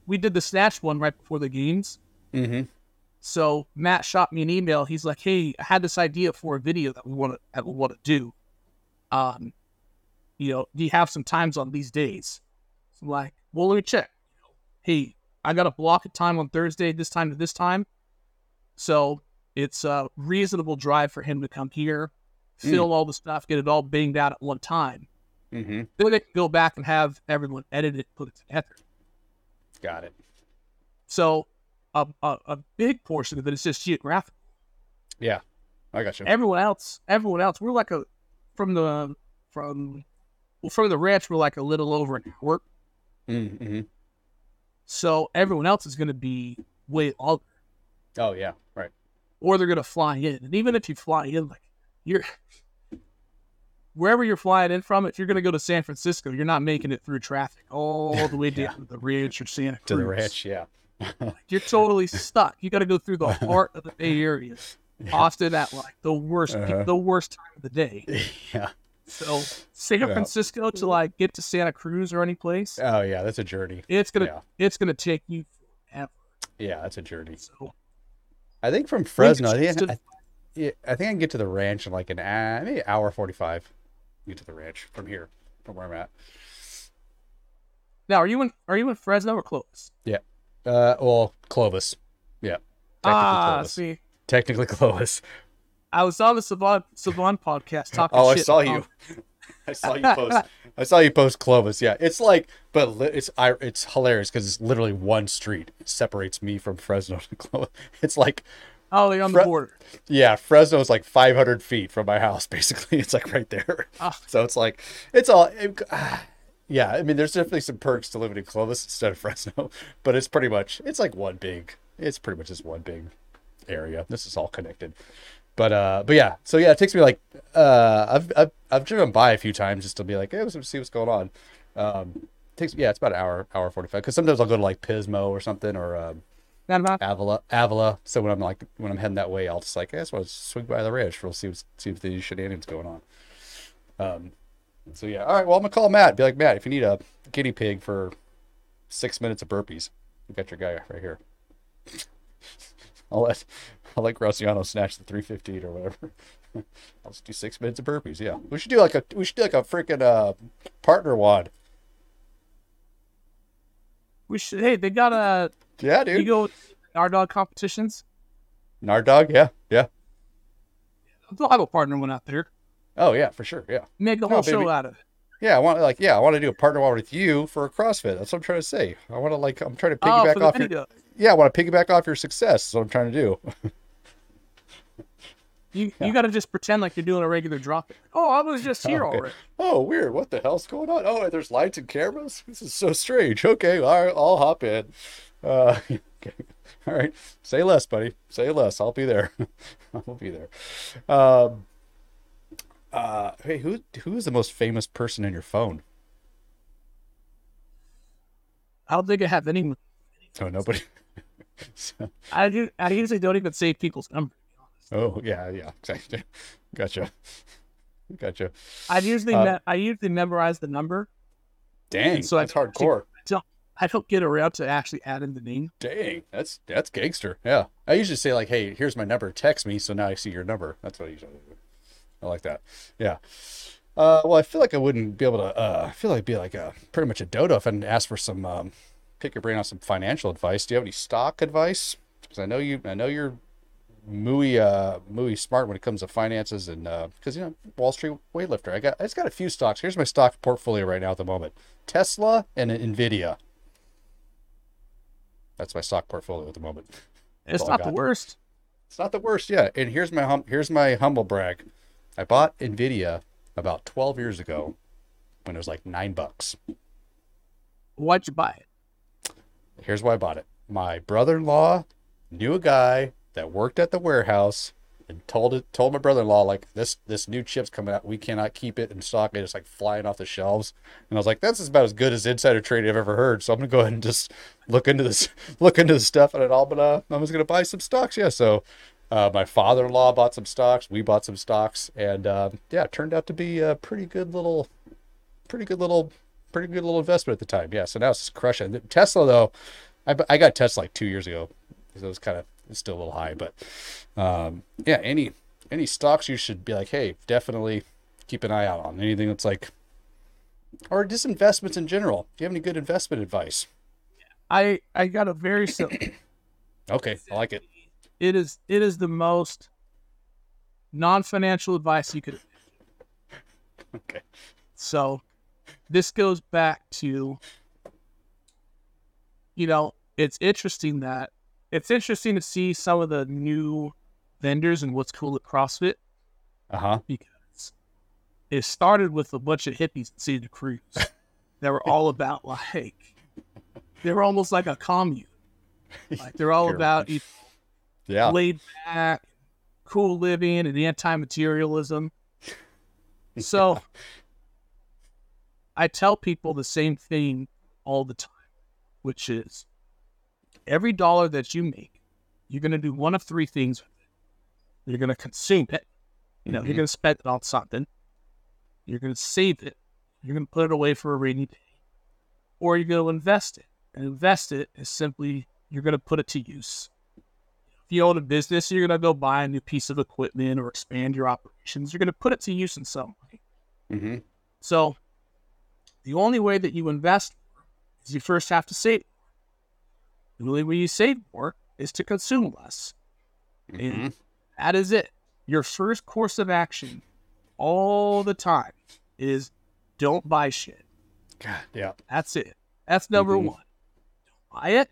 we did the snatch one right before the games. hmm So Matt shot me an email. He's like, "Hey, I had this idea for a video that we want to that we want to do. Um, you know, do you have some times on these days?" So I'm like, "Well, let me check. Hey, I got a block of time on Thursday, this time to this time. So it's a reasonable drive for him to come here, Mm. film all the stuff, get it all banged out at one time. Hmm Then they can go back and have everyone edit it, put it together. Got it. So a, a, a big portion of it is just geographic." Yeah. I got you. everyone else, everyone else, we're like a from the from well, from the ranch, we're like a little over an hour. Mm-hmm. So everyone else is going to be way longer, Oh yeah. Right. or they're going to fly in. And even if you fly in, like you're wherever you're flying in from, if you're going to go to San Francisco, you're not making it through traffic all the way Yeah. down to the ranch or Santa Cruz. To the ranch. Yeah. You're totally stuck. You got to go through the [LAUGHS] heart of the Bay Area, often at like the worst Uh-huh. the worst time of the day. [LAUGHS] yeah. So San Yeah. Francisco to like get to Santa Cruz or any place, Oh yeah. That's a journey. it's gonna Yeah. it's gonna take you forever. Yeah. That's a journey. So I think from Fresno, I think, I, yeah, I think I can get to the ranch in like an maybe hour forty five. Get to the ranch from here, from where I'm at. now, are you in are you in Fresno or Clovis? Yeah. Uh, well, Clovis. Yeah. Technically Ah, Clovis. see, Technically [LAUGHS] Clovis. I was on the Savon Savant podcast [LAUGHS] talking. Oh, I saw about- you. [LAUGHS] I saw you post. I saw you post Clovis. Yeah, it's like, but li- it's I, it's hilarious because it's literally one street it separates me from Fresno to Clovis. It's like, Oh, you're on Fre- the border. yeah, Fresno is like 500 feet from my house. [LAUGHS] Basically, it's like right there. Ah. So it's like, it's all. It, ah, [SIGHS] yeah, I mean, there's definitely some perks to living in Clovis instead of [LAUGHS] Fresno, but it's pretty much it's like one big. It's pretty much just one big area. This is all connected. But uh, but yeah, so yeah, it takes me like uh, I've I've, I've driven by a few times just to be like, hey, let's see what's going on. Um, takes yeah, it's about an hour, hour forty five. Because sometimes I'll go to like Pismo or something or um, Not about Avila, Avila. So when I'm like when I'm heading that way, I'll just like, I just want to swing by the ranch. We'll see see if the shenanigans going on. Um, so yeah, all right. Well, I'm gonna call Matt. Be like, Matt, if you need a guinea pig for six minutes of burpees, you got your guy right here. [LAUGHS] I'll let I'll let Graciano snatch the 315 or whatever. [LAUGHS] I'll just do six minutes of burpees. Yeah, we should do like a we should do like a freaking uh partner wad. We should. Hey, they got a Yeah, you dude. go our dog competitions. Nardog. Yeah, yeah. They'll have a partner one out there. Oh yeah, for sure. Yeah. Make a No, whole baby. show out of it. Yeah, I want like yeah, I want to do a partner one with you for a CrossFit. That's what I'm trying to say. I want to like I'm trying to Oh, piggyback the off your yeah, I want to piggyback off your success. That's what I'm trying to do. [LAUGHS] You you got to just pretend like you're doing a regular drop. Oh, I was just here Okay. already. Oh, weird. What the hell's going on? Oh, there's lights and cameras. This is so strange. Okay, all right, I'll hop in. Uh, [LAUGHS] okay. All right, say less, buddy. Say less. I'll be there. [LAUGHS] I'll be there. Um, uh, hey, who who is the most famous person in your phone? I don't think I have any. Oh, nobody. So- [LAUGHS] I do. I usually don't even save people's number. Oh, yeah, yeah, exactly. Gotcha. Gotcha. I usually Uh, me- I usually memorize the number. Dang, So that's actually- hardcore. I don't, I don't get around to actually adding the name. Dang, that's that's gangster. Yeah, I usually say like, "Hey, here's my number. Text me." So now I see your number. That's what I usually do. I like that. Yeah. Uh, well, I feel like I wouldn't be able to. Uh, I feel like I'd be like a pretty much a dodo if I didn't ask for some um, pick your brain on some financial advice. Do you have any stock advice? Because I know you. I know you're muy uh muy smart when it comes to finances and uh because you know Wall Street weightlifter. I got I just got a few stocks. Here's my stock portfolio right now at the moment: Tesla and Nvidia. That's my stock portfolio at the moment. It's not the worst. It's not the worst, yeah. And here's my hum- here's my humble brag. I bought Nvidia about 12 years ago when it was like nine bucks. Why'd you buy it? Here's why I bought it. My brother-in-law knew a guy that worked at the warehouse and told it told my brother-in-law like this this new chip's coming out. We cannot keep it in stock. It's like flying off the shelves. And I was like, that's about as good as insider trading I've ever heard. So I'm gonna go ahead and just look into this [LAUGHS] look into the stuff and it all. But uh, I'm just gonna buy some stocks. Yeah. So uh, my father-in-law bought some stocks. We bought some stocks, and um, yeah, it turned out to be a pretty good little, pretty good little, pretty good little investment at the time. Yeah. So now it's crushing. Tesla though, I, I got Tesla like two years ago. So it was kind of it's still a little high, but um, yeah, any any stocks you should be like, hey, definitely keep an eye out on anything that's like, or just investments in general. Do you have any good investment advice? I I got a very simple. [COUGHS] Okay, I like it. it is it is the most non-financial advice you could. [LAUGHS] Okay. So, this goes back to, you know, it's interesting that it's interesting to see some of the new vendors and what's cool at CrossFit Uh huh. because it started with a bunch of hippies in Santa Cruz [LAUGHS] that were all about like they were almost like a commune. Like they're all Sure. about you Yeah. laid back, cool living, and anti-materialism. [LAUGHS] So I tell people the same thing all the time, which is every dollar that you make, you're going to do one of three things. You're going to consume it. You know, you're Mhm. going to spend it on something. You're going to save it. You're going to put it away for a rainy day. Or you're going to invest it. And invest it is simply you're going to put it to use. If you own a business, you're going to go buy a new piece of equipment or expand your operations. You're going to put it to use in some way. Mm-hmm. So, the only way that you invest is you first have to save. more. The only way you save more is to consume less. Mm-hmm. And that is it. Your first course of action all the time is don't buy shit. God, yeah. That's it. That's number Mhm. one. Don't buy it,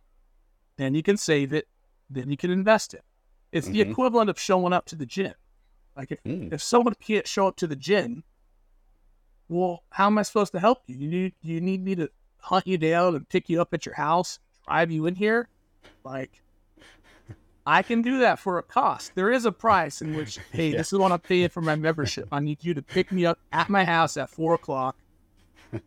then you can save it, then you can invest it. It's the Mhm. equivalent of showing up to the gym. Like if, Mm. if someone can't show up to the gym, well, how am I supposed to help you? You need you need me to hunt you down and pick you up at your house, drive you in here? Like I can do that for a cost. There is a price in which, [LAUGHS] hey, Yeah. this is what I'm paying for my membership. I need you to pick me up at my house at four o'clock,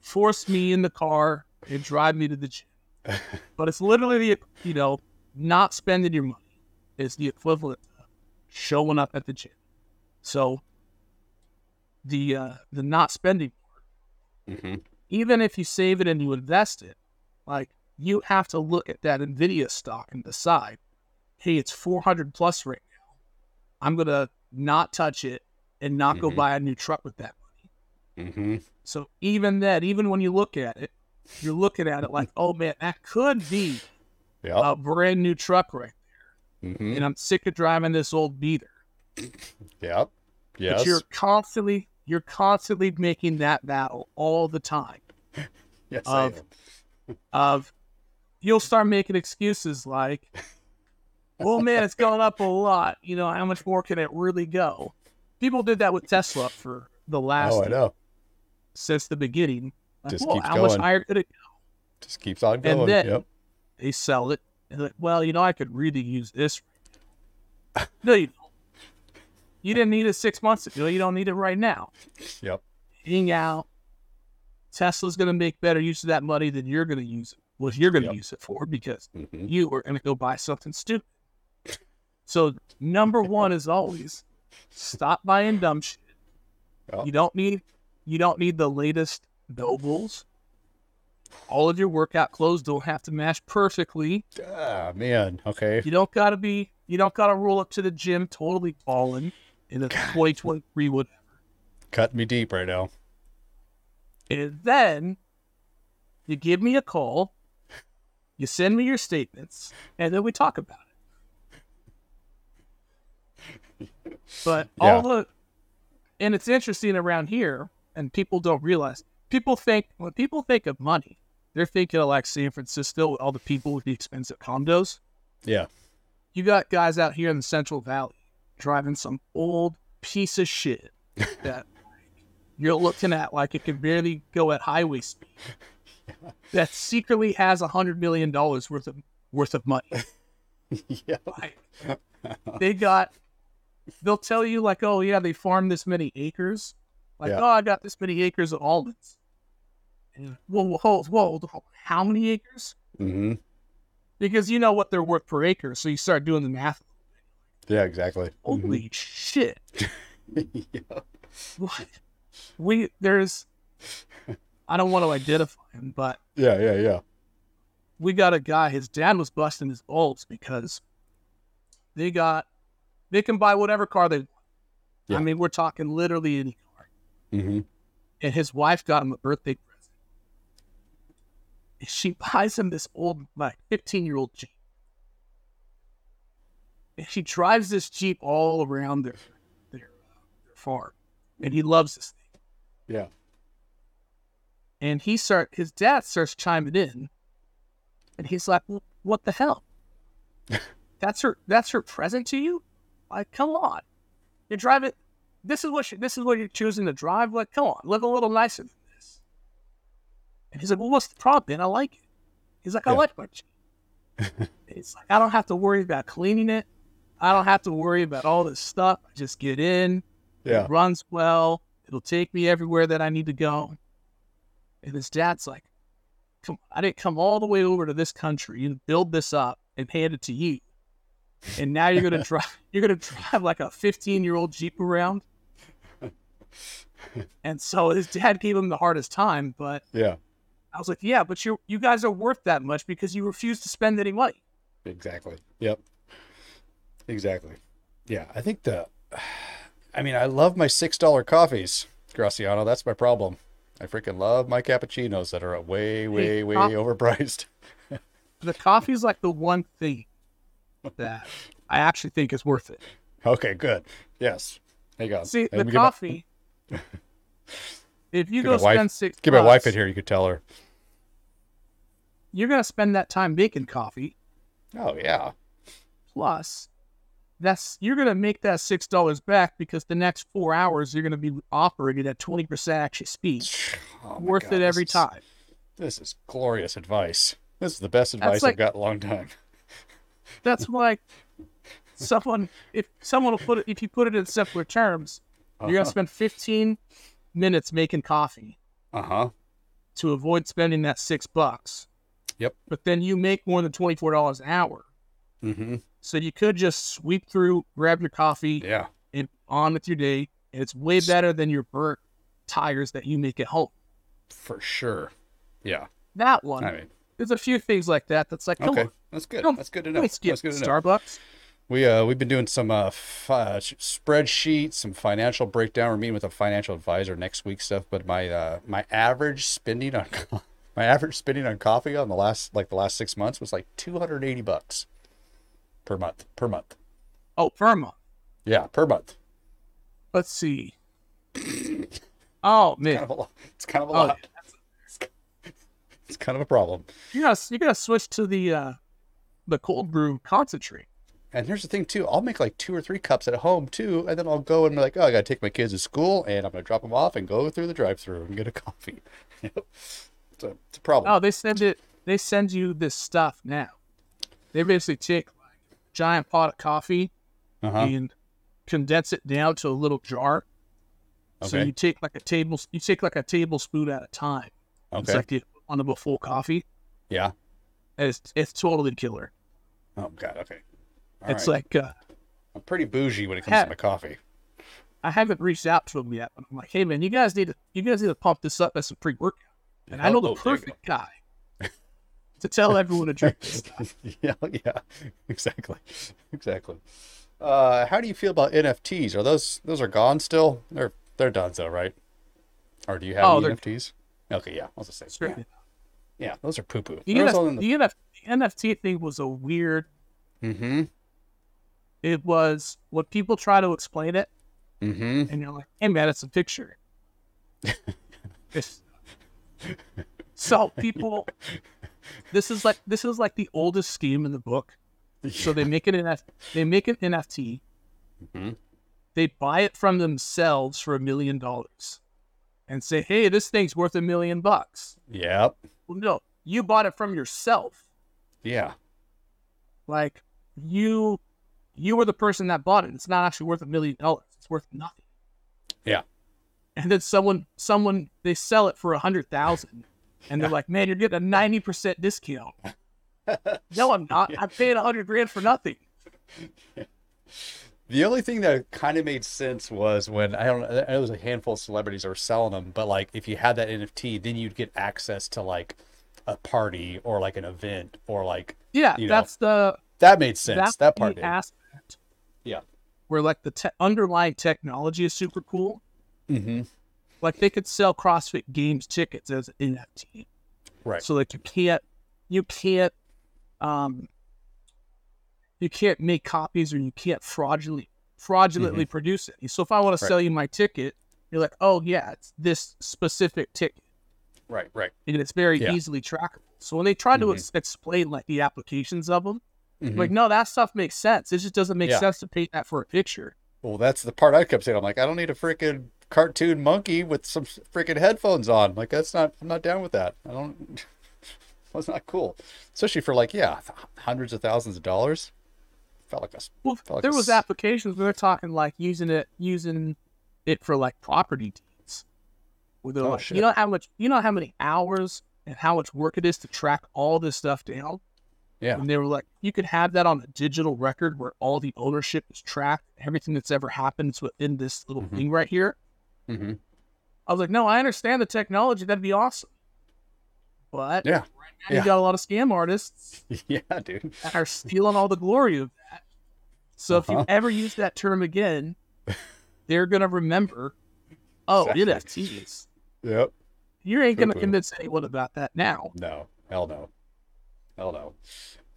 force me in the car, and drive me to the gym. [LAUGHS] But it's literally the you know, not spending your money is the equivalent of showing up at the gym. So the uh the not spending Mm-hmm. even if you save it and you invest it, like you have to look at that Nvidia stock and decide, hey, it's 400 plus right now. I'm gonna not touch it and not go Mhm. buy a new truck with that money. Mm-hmm. So even that, even when you look at it, you're looking at it like, oh man, that could be Yeah. a brand new truck right mm-hmm. and I'm sick of driving this old beater. Yep. Yes. But you're constantly you're constantly making that battle all the time. [LAUGHS] yes. I of- am. Of you'll start making excuses like, "Well, man, it's going up a lot. You know, how much more can it really go?" People did that with Tesla for the last Oh, I know. since the beginning. Like, Just "Well, keeps how much going. higher could it go? Just keeps on going. And then- yep. They sell it. And like, well, you know, I could really use this. no, you don't. You didn't need it six months ago. You don't need it right now. [LAUGHS] Yep. hang out. Tesla's going to make better use of that money than you're going to use it. Well, you're going to Yep. use it for because Mm-hmm. you are going to go buy something stupid. So number one is always stop buying dumb shit. Yep. You don't need you don't need the latest NOBULLs. All of your workout clothes don't have to match perfectly. Ah, man. Okay. You don't gotta be you don't gotta roll up to the gym totally fallen in a 2023 whatever. Cut me deep right now. And then you give me a call, you send me your statements, and then we talk about it. But [LAUGHS] all Yeah. the, and it's interesting around here, and people don't realize. People think when people think of money, they're thinking of like San Francisco, with all the people with the expensive condos. Yeah. You got guys out here in the Central Valley driving some old piece of shit [LAUGHS] that you're looking at like it can barely go at highway speed. [LAUGHS] That secretly has a hundred million dollars worth of worth of money. [LAUGHS] Yeah. Like, they got they'll tell you like, oh yeah, they farmed this many acres. Like, Yeah. oh, I got this many acres of almonds. And, whoa, whoa, whoa, whoa, how many acres? Mm-hmm. Because you know what they're worth per acre, so you start doing the math. Yeah, exactly. Holy shit! [LAUGHS] Mhm. yeah. What? We there's I don't want to identify him, but Yeah, yeah, yeah. we got a guy, his dad was busting his balls because they got they can buy whatever car they want. Yeah. I mean, we're talking literally any car. Mm-hmm. And his wife got him a birthday present. And she buys him this old like 15 year old Jeep. And she drives this Jeep all around their their, their farm. And he loves this thing. Yeah. And he start his dad starts chiming in and he's like "Wh- what the hell [LAUGHS] that's her that's her present to you like come on you're driving this is what she, this is what you're choosing to drive like come on live a little nicer than this and he's like well what's the problem i like it he's like i Yeah. like my Jeep. it's like i don't have to worry about cleaning it i don't have to worry about all this stuff i just get in Yeah. it runs well. It'll take me everywhere that I need to go. And his dad's like, come I didn't come all the way over to this country and build this up and hand it to you. And now you're gonna [LAUGHS] drive you're gonna drive like a 15 year old Jeep around. And so his dad gave him the hardest time, but Yeah. I was like, Yeah, but you you guys are worth that much because you refuse to spend any money. Exactly. Yep. Exactly. Yeah. I think the [SIGHS] I mean, I love my six dollar coffees, Graciano. That's my problem. I freaking love my cappuccinos that are way, way, way coff- overpriced. [LAUGHS] The coffee's like the one thing that I actually think is worth it. Okay, good. Yes. Hang on. See, Let the get my- coffee. if you Get go my wife- spend six, Get my wife bucks, in here. You could tell her. You're gonna spend that time making coffee. Oh yeah. Plus, that's you're gonna make that six dollars back because the next four hours you're gonna be operating at twenty percent actual speed. Oh, Worth God, it every this is- time. This is glorious advice. This is the best advice like- I've got in a long time. That's [LAUGHS] why someone, if someone will put it, if you put it in simpler terms, you're gonna spend fifteen minutes making coffee Uh huh. to avoid spending that six bucks. Yep. But then you make more than twenty four dollars an hour. Mm-hmm. So you could just sweep through, grab your coffee, Yeah. and on with your day. And it's way better than your burnt tires that you make at home. For sure. Yeah. That one, I mean, there's a few things like that. That's like, okay. on, That's good. That's good to know. let's get That's good know. Starbucks. We uh we've been doing some uh, f- uh spreadsheets, some financial breakdown. We're meeting with a financial advisor next week stuff. But my uh my average spending on [LAUGHS] my average spending on coffee on the last like the last six months was like two hundred eighty bucks per month per month. Oh, per month. Yeah, per month. Let's see. Oh Kind man, of a. It's kind of a Oh, lot. It's kind of a problem. you gotta you gotta switch to the uh the cold brew concentrate. And here's the thing too. I'll make like two or three cups at home too, and then I'll go and be like, oh, I gotta take my kids to school, and I'm gonna drop them off and go through the drive-through and get a [LAUGHS] coffee. It's, a, it's a problem. Oh, they send it. They send you this stuff now. They basically take giant pot of coffee uh-huh. and condense it down to a little jar. So you take like a table, you take like a tablespoon at a time. It's Okay. like the on a full coffee. yeah. And it's it's totally killer. Oh God. Okay. All it's right. like uh, I'm pretty bougie when it comes to my coffee. I haven't reached out to them yet, but I'm like, hey man, you guys need to you guys need to pump this up as a pre workout. And I know the Oh, perfect guy to tell everyone to drink this stuff. yeah. Yeah. Exactly. Exactly. Uh, how do you feel about NFTs? Are those those are gone still? They're they're done though, right? Or do you have Oh, any NFTs? Okay, yeah, I was gonna say. Strictly. Yeah, yeah, those are poo poo. The, NF- the, NF- the NFT thing was a weird. Mm-hmm. It was when people try to explain it, Mm-hmm. and you're like, "Hey, man, it's a picture." [LAUGHS] So people, this is like this is like the oldest scheme in the book. So they make it an F- they make an NFT. Mhm. They buy it from themselves for a million dollars, and say, "Hey, this thing's worth a million bucks." Yep. Well, no, you bought it from yourself. Yeah. Like you, you were the person that bought it. It's not actually worth a million dollars. It's worth nothing. Yeah. And then someone, someone, they sell it for a hundred thousand, and they're like, "Man, you're getting a ninety percent discount." [LAUGHS] no, I'm not. I'm paying a hundred grand for nothing. The only thing that kind of made sense was when I don't know, there was a handful of celebrities that were selling them, but like if you had that NFT, then you'd get access to like a party or like an event or like Yeah, You know, that's the that made sense. that's that part did. aspect Yeah. where like the te- underlying technology is super cool. Mm-hmm. Like they could sell CrossFit Games tickets as an NFT. Right. So like you can't you can't um you can't make copies or you can't fraudulently fraudulently produce it. So if I want to sell you my ticket, you're like, oh yeah, it's this specific ticket. Right. Right. And it's very Yeah. easily trackable. So when they try to Mhm. ex- explain like the applications of them, Mhm. like no, that stuff makes sense. It just doesn't make Yeah. sense to paint that for a picture. Well, that's the part I kept saying. I'm like, I don't need a freaking cartoon monkey with some freaking headphones on. Like, that's not. I'm not down with that. I don't. [LAUGHS] That's not cool. Especially for like, yeah, hundreds of thousands of dollars. Felt like a. Well, Felt like there a was applications where they're talking like using it using it for like property deeds. Where they're Oh, like, shit. you know how much you know how many hours and how much work it is to track all this stuff down? Yeah. And they were like, you could have that on a digital record where all the ownership is tracked, everything that's ever happened is within this little Mhm. thing right here. Hmm I was like, no, I understand the technology. That'd be awesome. But Yeah. now Yeah. you got a lot of scam artists [LAUGHS] Yeah, dude. that are stealing all the glory of that. So if Uh-huh. you ever use that term again, they're gonna remember. Oh, Exactly. NFTs. Yep. You ain't gonna convince anyone about that now. No. Hell no. Hell no.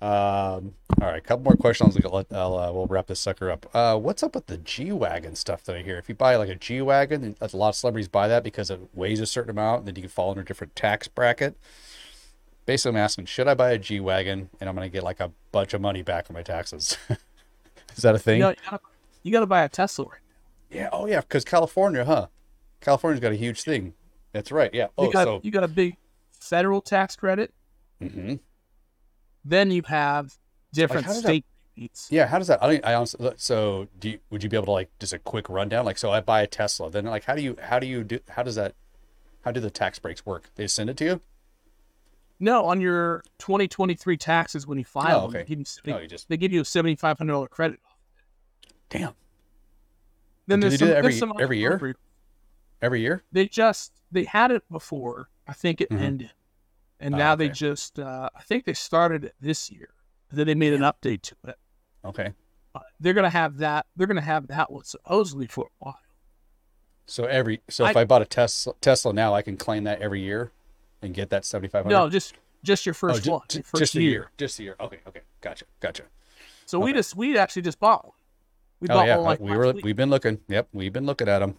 Um. All right. A couple more questions. I'll, I'll uh, we'll wrap this sucker up. Uh, what's up with the G wagon stuff that I hear? If you buy like a G wagon, a lot of celebrities buy that because it weighs a certain amount, and then you can fall under a different tax bracket. Basically, I'm asking, should I buy a G wagon and I'm going to get like a bunch of money back on my taxes? [LAUGHS] Is that a thing? You, gotta, you gotta buy a Tesla right yeah. Oh, yeah. Because California, huh? California's got a huge thing. That's right. Yeah. now. You Oh, got so. you got a big federal tax credit. hmm Then you have different how does that- state. Yeah, how does that? I, don't- I honestly, so do you, would you be able to like just a quick rundown? Like, so I buy a Tesla, then like, how do you, how do you do, how does that, how do the tax breaks work? They send it to you? No, on your 2023 taxes when you file Oh, them, they okay. give you, they, Oh, you just- they give you a $7,500 credit. Damn, Then do there's they do some, that there's every- every year? every year? they just they had it before. I think it Mhm. ended, and Oh, now they just uh, I think they started it this year. Then they made an update to it. Okay, Uh, they're gonna have that. They're gonna have that one supposedly for a while. so every, so if I, bought a Tesla, Tesla now, I can claim that every year and get that seventy five hundred. No, just just your first ju- one, ju- first just a year. year, just a year. Okay, okay, gotcha, gotcha. So we just we actually just bought one. We Oh bought yeah, one like we were, week. we've been looking. Yep, we've been looking at them.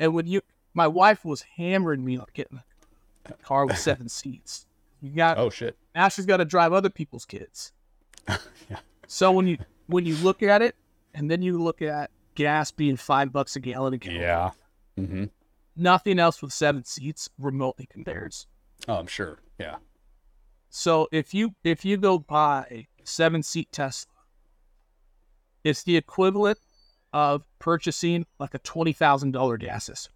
and when you, my wife was hammering me on getting car with [LAUGHS] seven seats. You got Oh shit. now she's got to drive other people's kids. [LAUGHS] Yeah. So when you when you look at it, and then you look at gas being five bucks a gallon again, Yeah. Mm-hmm. nothing else with seven seats remotely compares. Oh, I'm sure. Yeah. So if you if you go buy a seven seat Tesla, it's the equivalent of purchasing like a twenty thousand dollar gas system.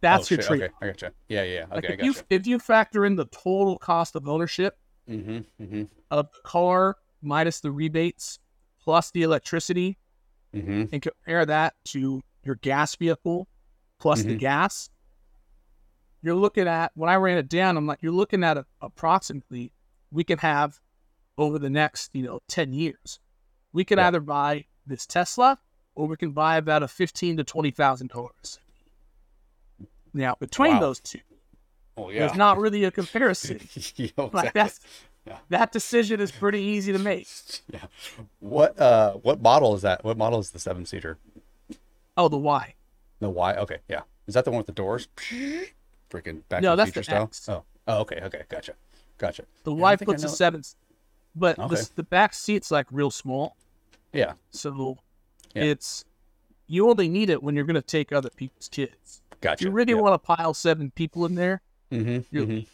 That's oh, your shit. treat. Okay, I gotcha. Yeah, yeah. Like Okay, I if you gotcha. if you factor in the total cost of ownership Mm-hmm. Mm-hmm. of the car minus the rebates plus the electricity Mm-hmm. and compare that to your gas vehicle plus the Mhm. gas, you're looking at when I ran it down, I'm like, you're looking at a, approximately we can have over the next, you know, 10 years. We can Yeah. either buy this Tesla or we can buy about a fifteen to twenty thousand dollars. Now between Wow. those two, Oh yeah. there's not really a [LAUGHS] comparison. [LAUGHS] Yeah, like that's Yeah. that decision is pretty easy to make. [LAUGHS] Yeah. What uh what model is that? What model is the seven seater? Oh, the Y? The Y. Okay, yeah. Is that the one with the doors? Freaking back No, to that's the style. X. Oh. Oh, okay, okay, gotcha, gotcha. The Yeah, Y puts a seven, but Okay. the the back seat's like real small, Yeah, so Yeah. it's you only need it when you're gonna take other people's kids. Gotcha. You really yeah. want to pile seven people in there, Mm-hmm, you-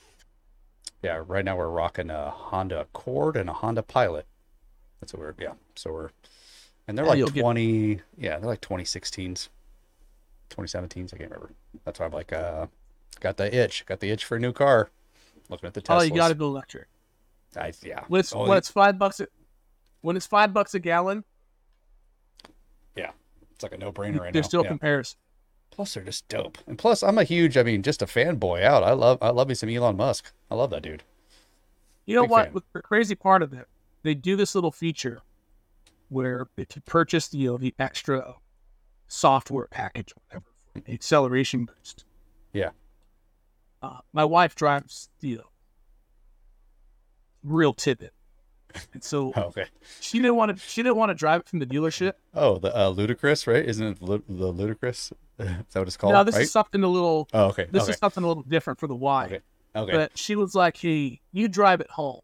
Yeah, right now we're rocking a Honda Accord and a Honda Pilot. That's what we're yeah. So we're and they're Yeah, like you'll get- twenty yeah, they're like 2016s. 2017s, I can't remember. That's why I'm like uh got the itch. Got the itch for a new car. Looking at the Teslas. oh, you got to go electric. I, yeah. When it's Oh, when it's five bucks, a, when it's five bucks a gallon, yeah. It's like a no-brainer right there's now. still yeah. comparison. Plus they're just dope. And plus I'm a huge, I mean, just a fanboy out. I love I love me some Elon Musk. I love that dude. You know Big what? fan. The crazy part of it, they do this little feature where if you purchase the you know, the extra software package, or whatever, acceleration boost. Yeah. Uh, my wife drives the you know, real tidbit, and so Oh, [LAUGHS] okay. she didn't want to. She didn't want to drive it from the dealership. Oh, the uh, ludicrous, right? Isn't it the ludicrous? Is that what it's called? no, this right? is something a little. Oh, okay. This okay. is something a little different for the Y. Okay. Okay. But she was like, "Hey, you drive it home.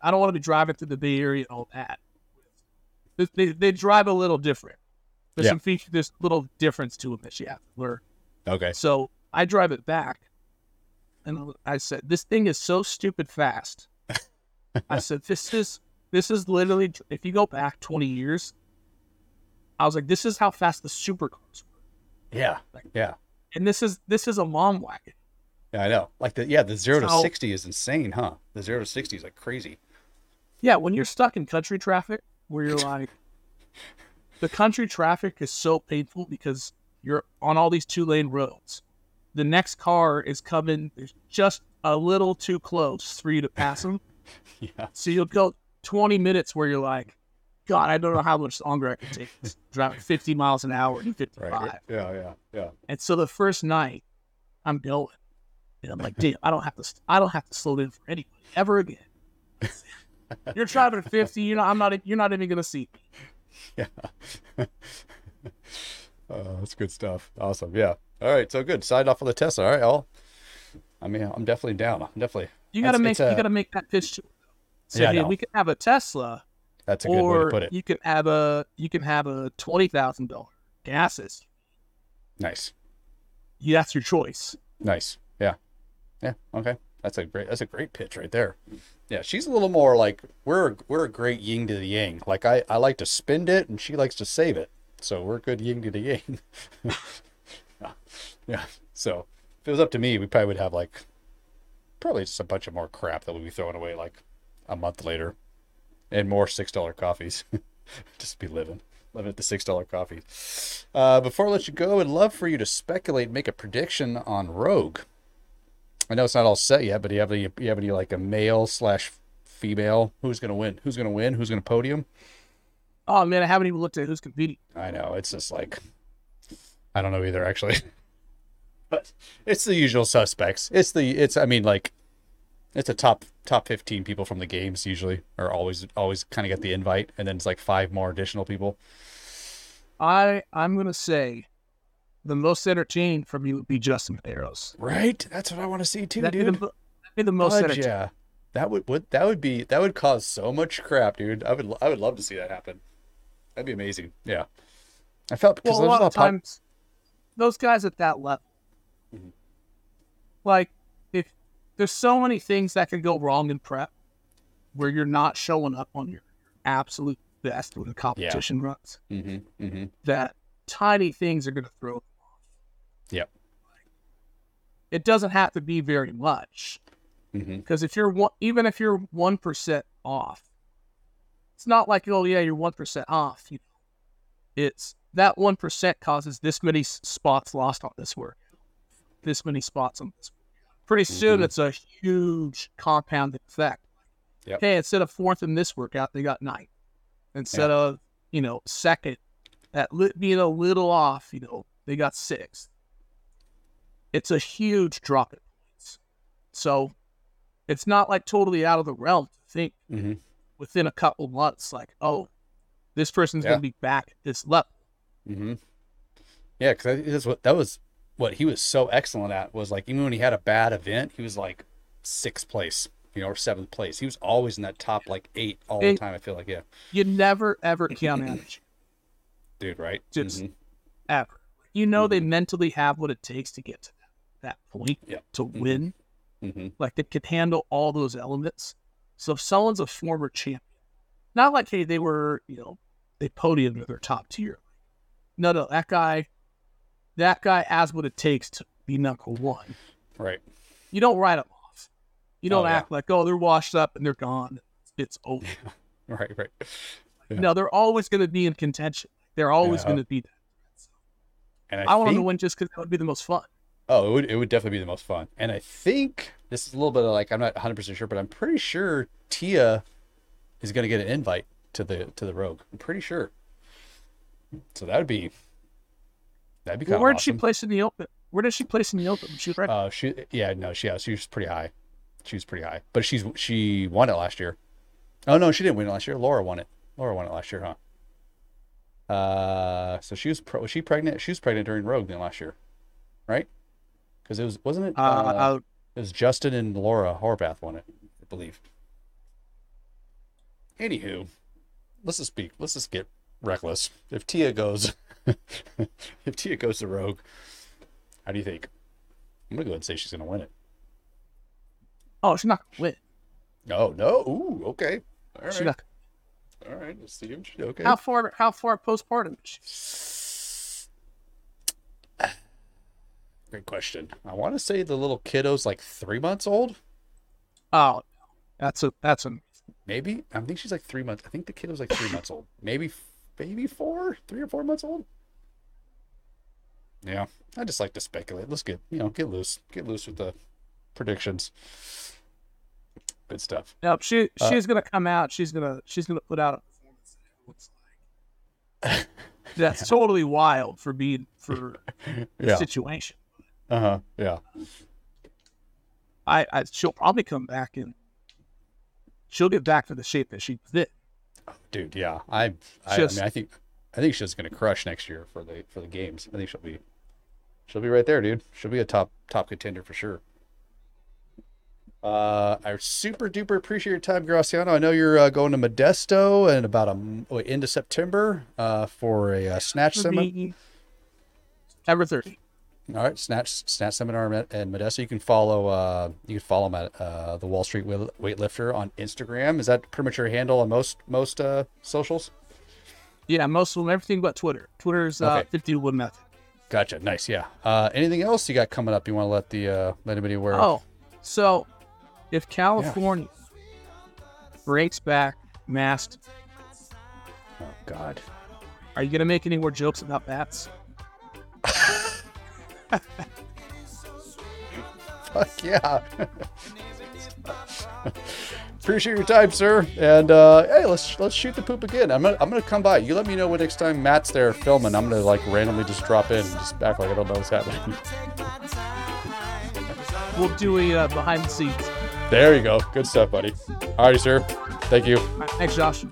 I don't want to be driving through the Bay Area and all that." They, they, they drive a little different. There's Yeah. some feature, there's little difference to them that she has to learn. okay. So I drive it back, and I said, "This thing is so stupid fast." I [LAUGHS] said, "This is this is literally if you go back 20 years." I was like, "This is how fast the supercars were, Yeah. Yeah. and this is this is a mom wagon." Yeah, I know. Like the yeah, the zero to sixty is insane, huh? The zero to sixty is like crazy. Yeah, when you're stuck in country traffic, where you're like, the country traffic is so painful because you're on all these two lane roads. The next car is coming just a little too close for you to pass them. [LAUGHS] Yeah. So you'll go 20 minutes where you're like, God, I don't know how much longer I can take this. Driving 50 miles an hour and 55. Right. Yeah, yeah, yeah. And so the first night, I'm going, and I'm like, damn, I don't have to, I don't have to slow down for anybody ever again. [LAUGHS] you're driving 50, you know, I'm not, you're not even gonna see me. Yeah. [LAUGHS] oh, that's good stuff. Awesome. Yeah. All right. So good. Signed off on the Tesla. All right. I'll, I mean, I'm definitely down. I'm definitely. You gotta make, a- you gotta make that pitch. To, say, Yeah, hey, we can have a Tesla, That's a good way to or put it. you can have a, you can have a twenty thousand dollar gases. Nice. Yeah, that's your choice. Nice. Yeah. Yeah. Okay. That's a great. That's a great pitch right there. Yeah. She's a little more like we're we're a great yin to the yang. Like I I like to spend it and she likes to save it. So we're good yin to the yang. [LAUGHS] yeah. Yeah. So if it was up to me, we probably would have like probably just a bunch of more crap that we'd be throwing away like a month later, and more six dollar coffees. [LAUGHS] just be living. Living at the six dollar coffee. Uh, before I let you go, I'd love for you to speculate, make a prediction on Rogue. I know it's not all set yet, but do you have any? You have any like a male slash female? Who's gonna win? Who's gonna win? Who's gonna podium? Oh man, I haven't even looked at who's competing. I know it's just like I don't know either actually, [LAUGHS] but it's the usual suspects. It's the it's I mean like it's a top top fifteen people from the games usually are always always kind of get the invite, and then it's like five more additional people. I I'm gonna say the most entertaining for me would be Justin Medeiros. Right? That's what I want to see too, That'd be, dude. the, that'd be the most Fudge, entertaining. yeah. That would, would that would be that would cause so much crap, dude. I would I would love to see that happen. That'd be amazing. Yeah. I felt because Well, a lot of pop- times, those guys at that level, Mm-hmm. like there's so many things that can go wrong in prep, where you're not showing up on your absolute best when the competition runs, Mhm, mhm. that tiny things are going to throw. Them off. Yep. It doesn't have to be very much. Because if you're one, even if you're one percent off, it's not like oh yeah you're one percent off. You know, it's that one percent causes this many spots lost on this work, this many spots on this. Work. Pretty soon Mhm. it's a huge compounded effect. Yep. Hey, instead of fourth in this workout, they got ninth. Instead of you know second, at li- being a little off, you know they got sixth. it's a huge drop in points. So it's not like totally out of the realm to think hmm within a couple months, like, oh, this person's Yeah. going to be back at this level. hmm Yeah, because that's what that was. What he was so excellent at was like even when he had a bad event, he was like sixth place, you know, or seventh place. He was always in that top like eight all the time. I feel like, yeah, You never, ever count out a dude, right? Just- Mhm. ever. You know they mentally have what it takes to get to that, point Yeah. to win. Mhm. Like they can handle all those elements. So if someone's a former champion, not like hey they were you know they podiumed or they're top tier. No, no, that guy, that guy has what it takes to be number one. right. You don't write them off. You don't Oh, yeah. act like oh they're washed up and they're gone. It's over. [LAUGHS] Right, right. Yeah. No, they're always going to be in contention. They're always Yeah. going to be there. And I, I, want them to win just because that would be the most fun. Oh, it would it would definitely be the most fun. And I think this is a little bit of like I'm not 100 percent sure, but I'm pretty sure Tia is going to get an invite to the to the Rogue. I'm pretty sure. So that would be that'd be kind Well, of where did awesome. she place in the open? Where did she place in the open? She was right. Uh, she yeah no she yeah she was pretty high. She was pretty high, but she's she won it last year. Oh no, she didn't win it last year. Laura won it. Laura won it last year, huh? Uh, so she was pro- was she pregnant? She was pregnant during Rogue then last year, right? Because it was wasn't it? uh, uh, It was Justin and Laura Horvath won it, I believe. Anywho, let's just speak. Let's just get reckless. If Tia goes, if Tia goes to Rogue, how do you think? I'm gonna go ahead and say she's gonna win it. oh, she's not to win. No, no. Ooh, okay. All She's not. All right. Let's see. what she- Okay. How far? How far postpartum is she? Great question. I want to say the little kiddo's like three months old. Oh, that's a that's a Maybe. I think she's like three months. I think the kiddo's like three months old. Maybe, maybe four, three or four months old. Yeah, I just like to speculate. Let's get you know get loose, get loose with the predictions. Good stuff. no. She Uh, she's gonna come out. She's gonna she's gonna put out a performance. that looks like- [LAUGHS] That's totally wild for being for the [LAUGHS] Yeah. situation. Uh huh. Yeah. I, I she'll probably come back and she'll get back to the shape that she was in. Dude. Yeah. I. I, Just- I mean, I think. I think she's gonna crush next year for the for the games. I think she'll be. She'll be right there, dude. She'll be a top top contender for sure. Uh, I super duper appreciate your time, Graciano. I know you're uh, going to Modesto in about a wait, into September uh, for a uh, snatch seminar. September 30. All right, snatch snatch seminar at- Modesto. You can follow uh, you can follow him at uh, the Wall Street Weightlifter on Instagram. Is that pretty much your handle on most most uh, socials? Yeah, most of them, everything but Twitter. Twitter's uh, Okay. 50 to 1 method. Gotcha. Nice. Yeah. Uh, anything else you got coming up? You want to let the uh, let anybody aware? of? Oh, so if California breaks back masked, oh God. are you going to make any more jokes about bats? [LAUGHS] [LAUGHS] Fuck yeah. [LAUGHS] Appreciate your time, sir. And uh, hey, let's let's shoot the poop again. I'm gonna I'm gonna come by. You let me know when next time Matt's there filming. I'm gonna like randomly just drop in and just act like I don't know what's happening. We'll do a uh, behind the scenes. there you go. Good stuff, buddy. Alrighty, sir. Thank you. All right, thanks, Josh.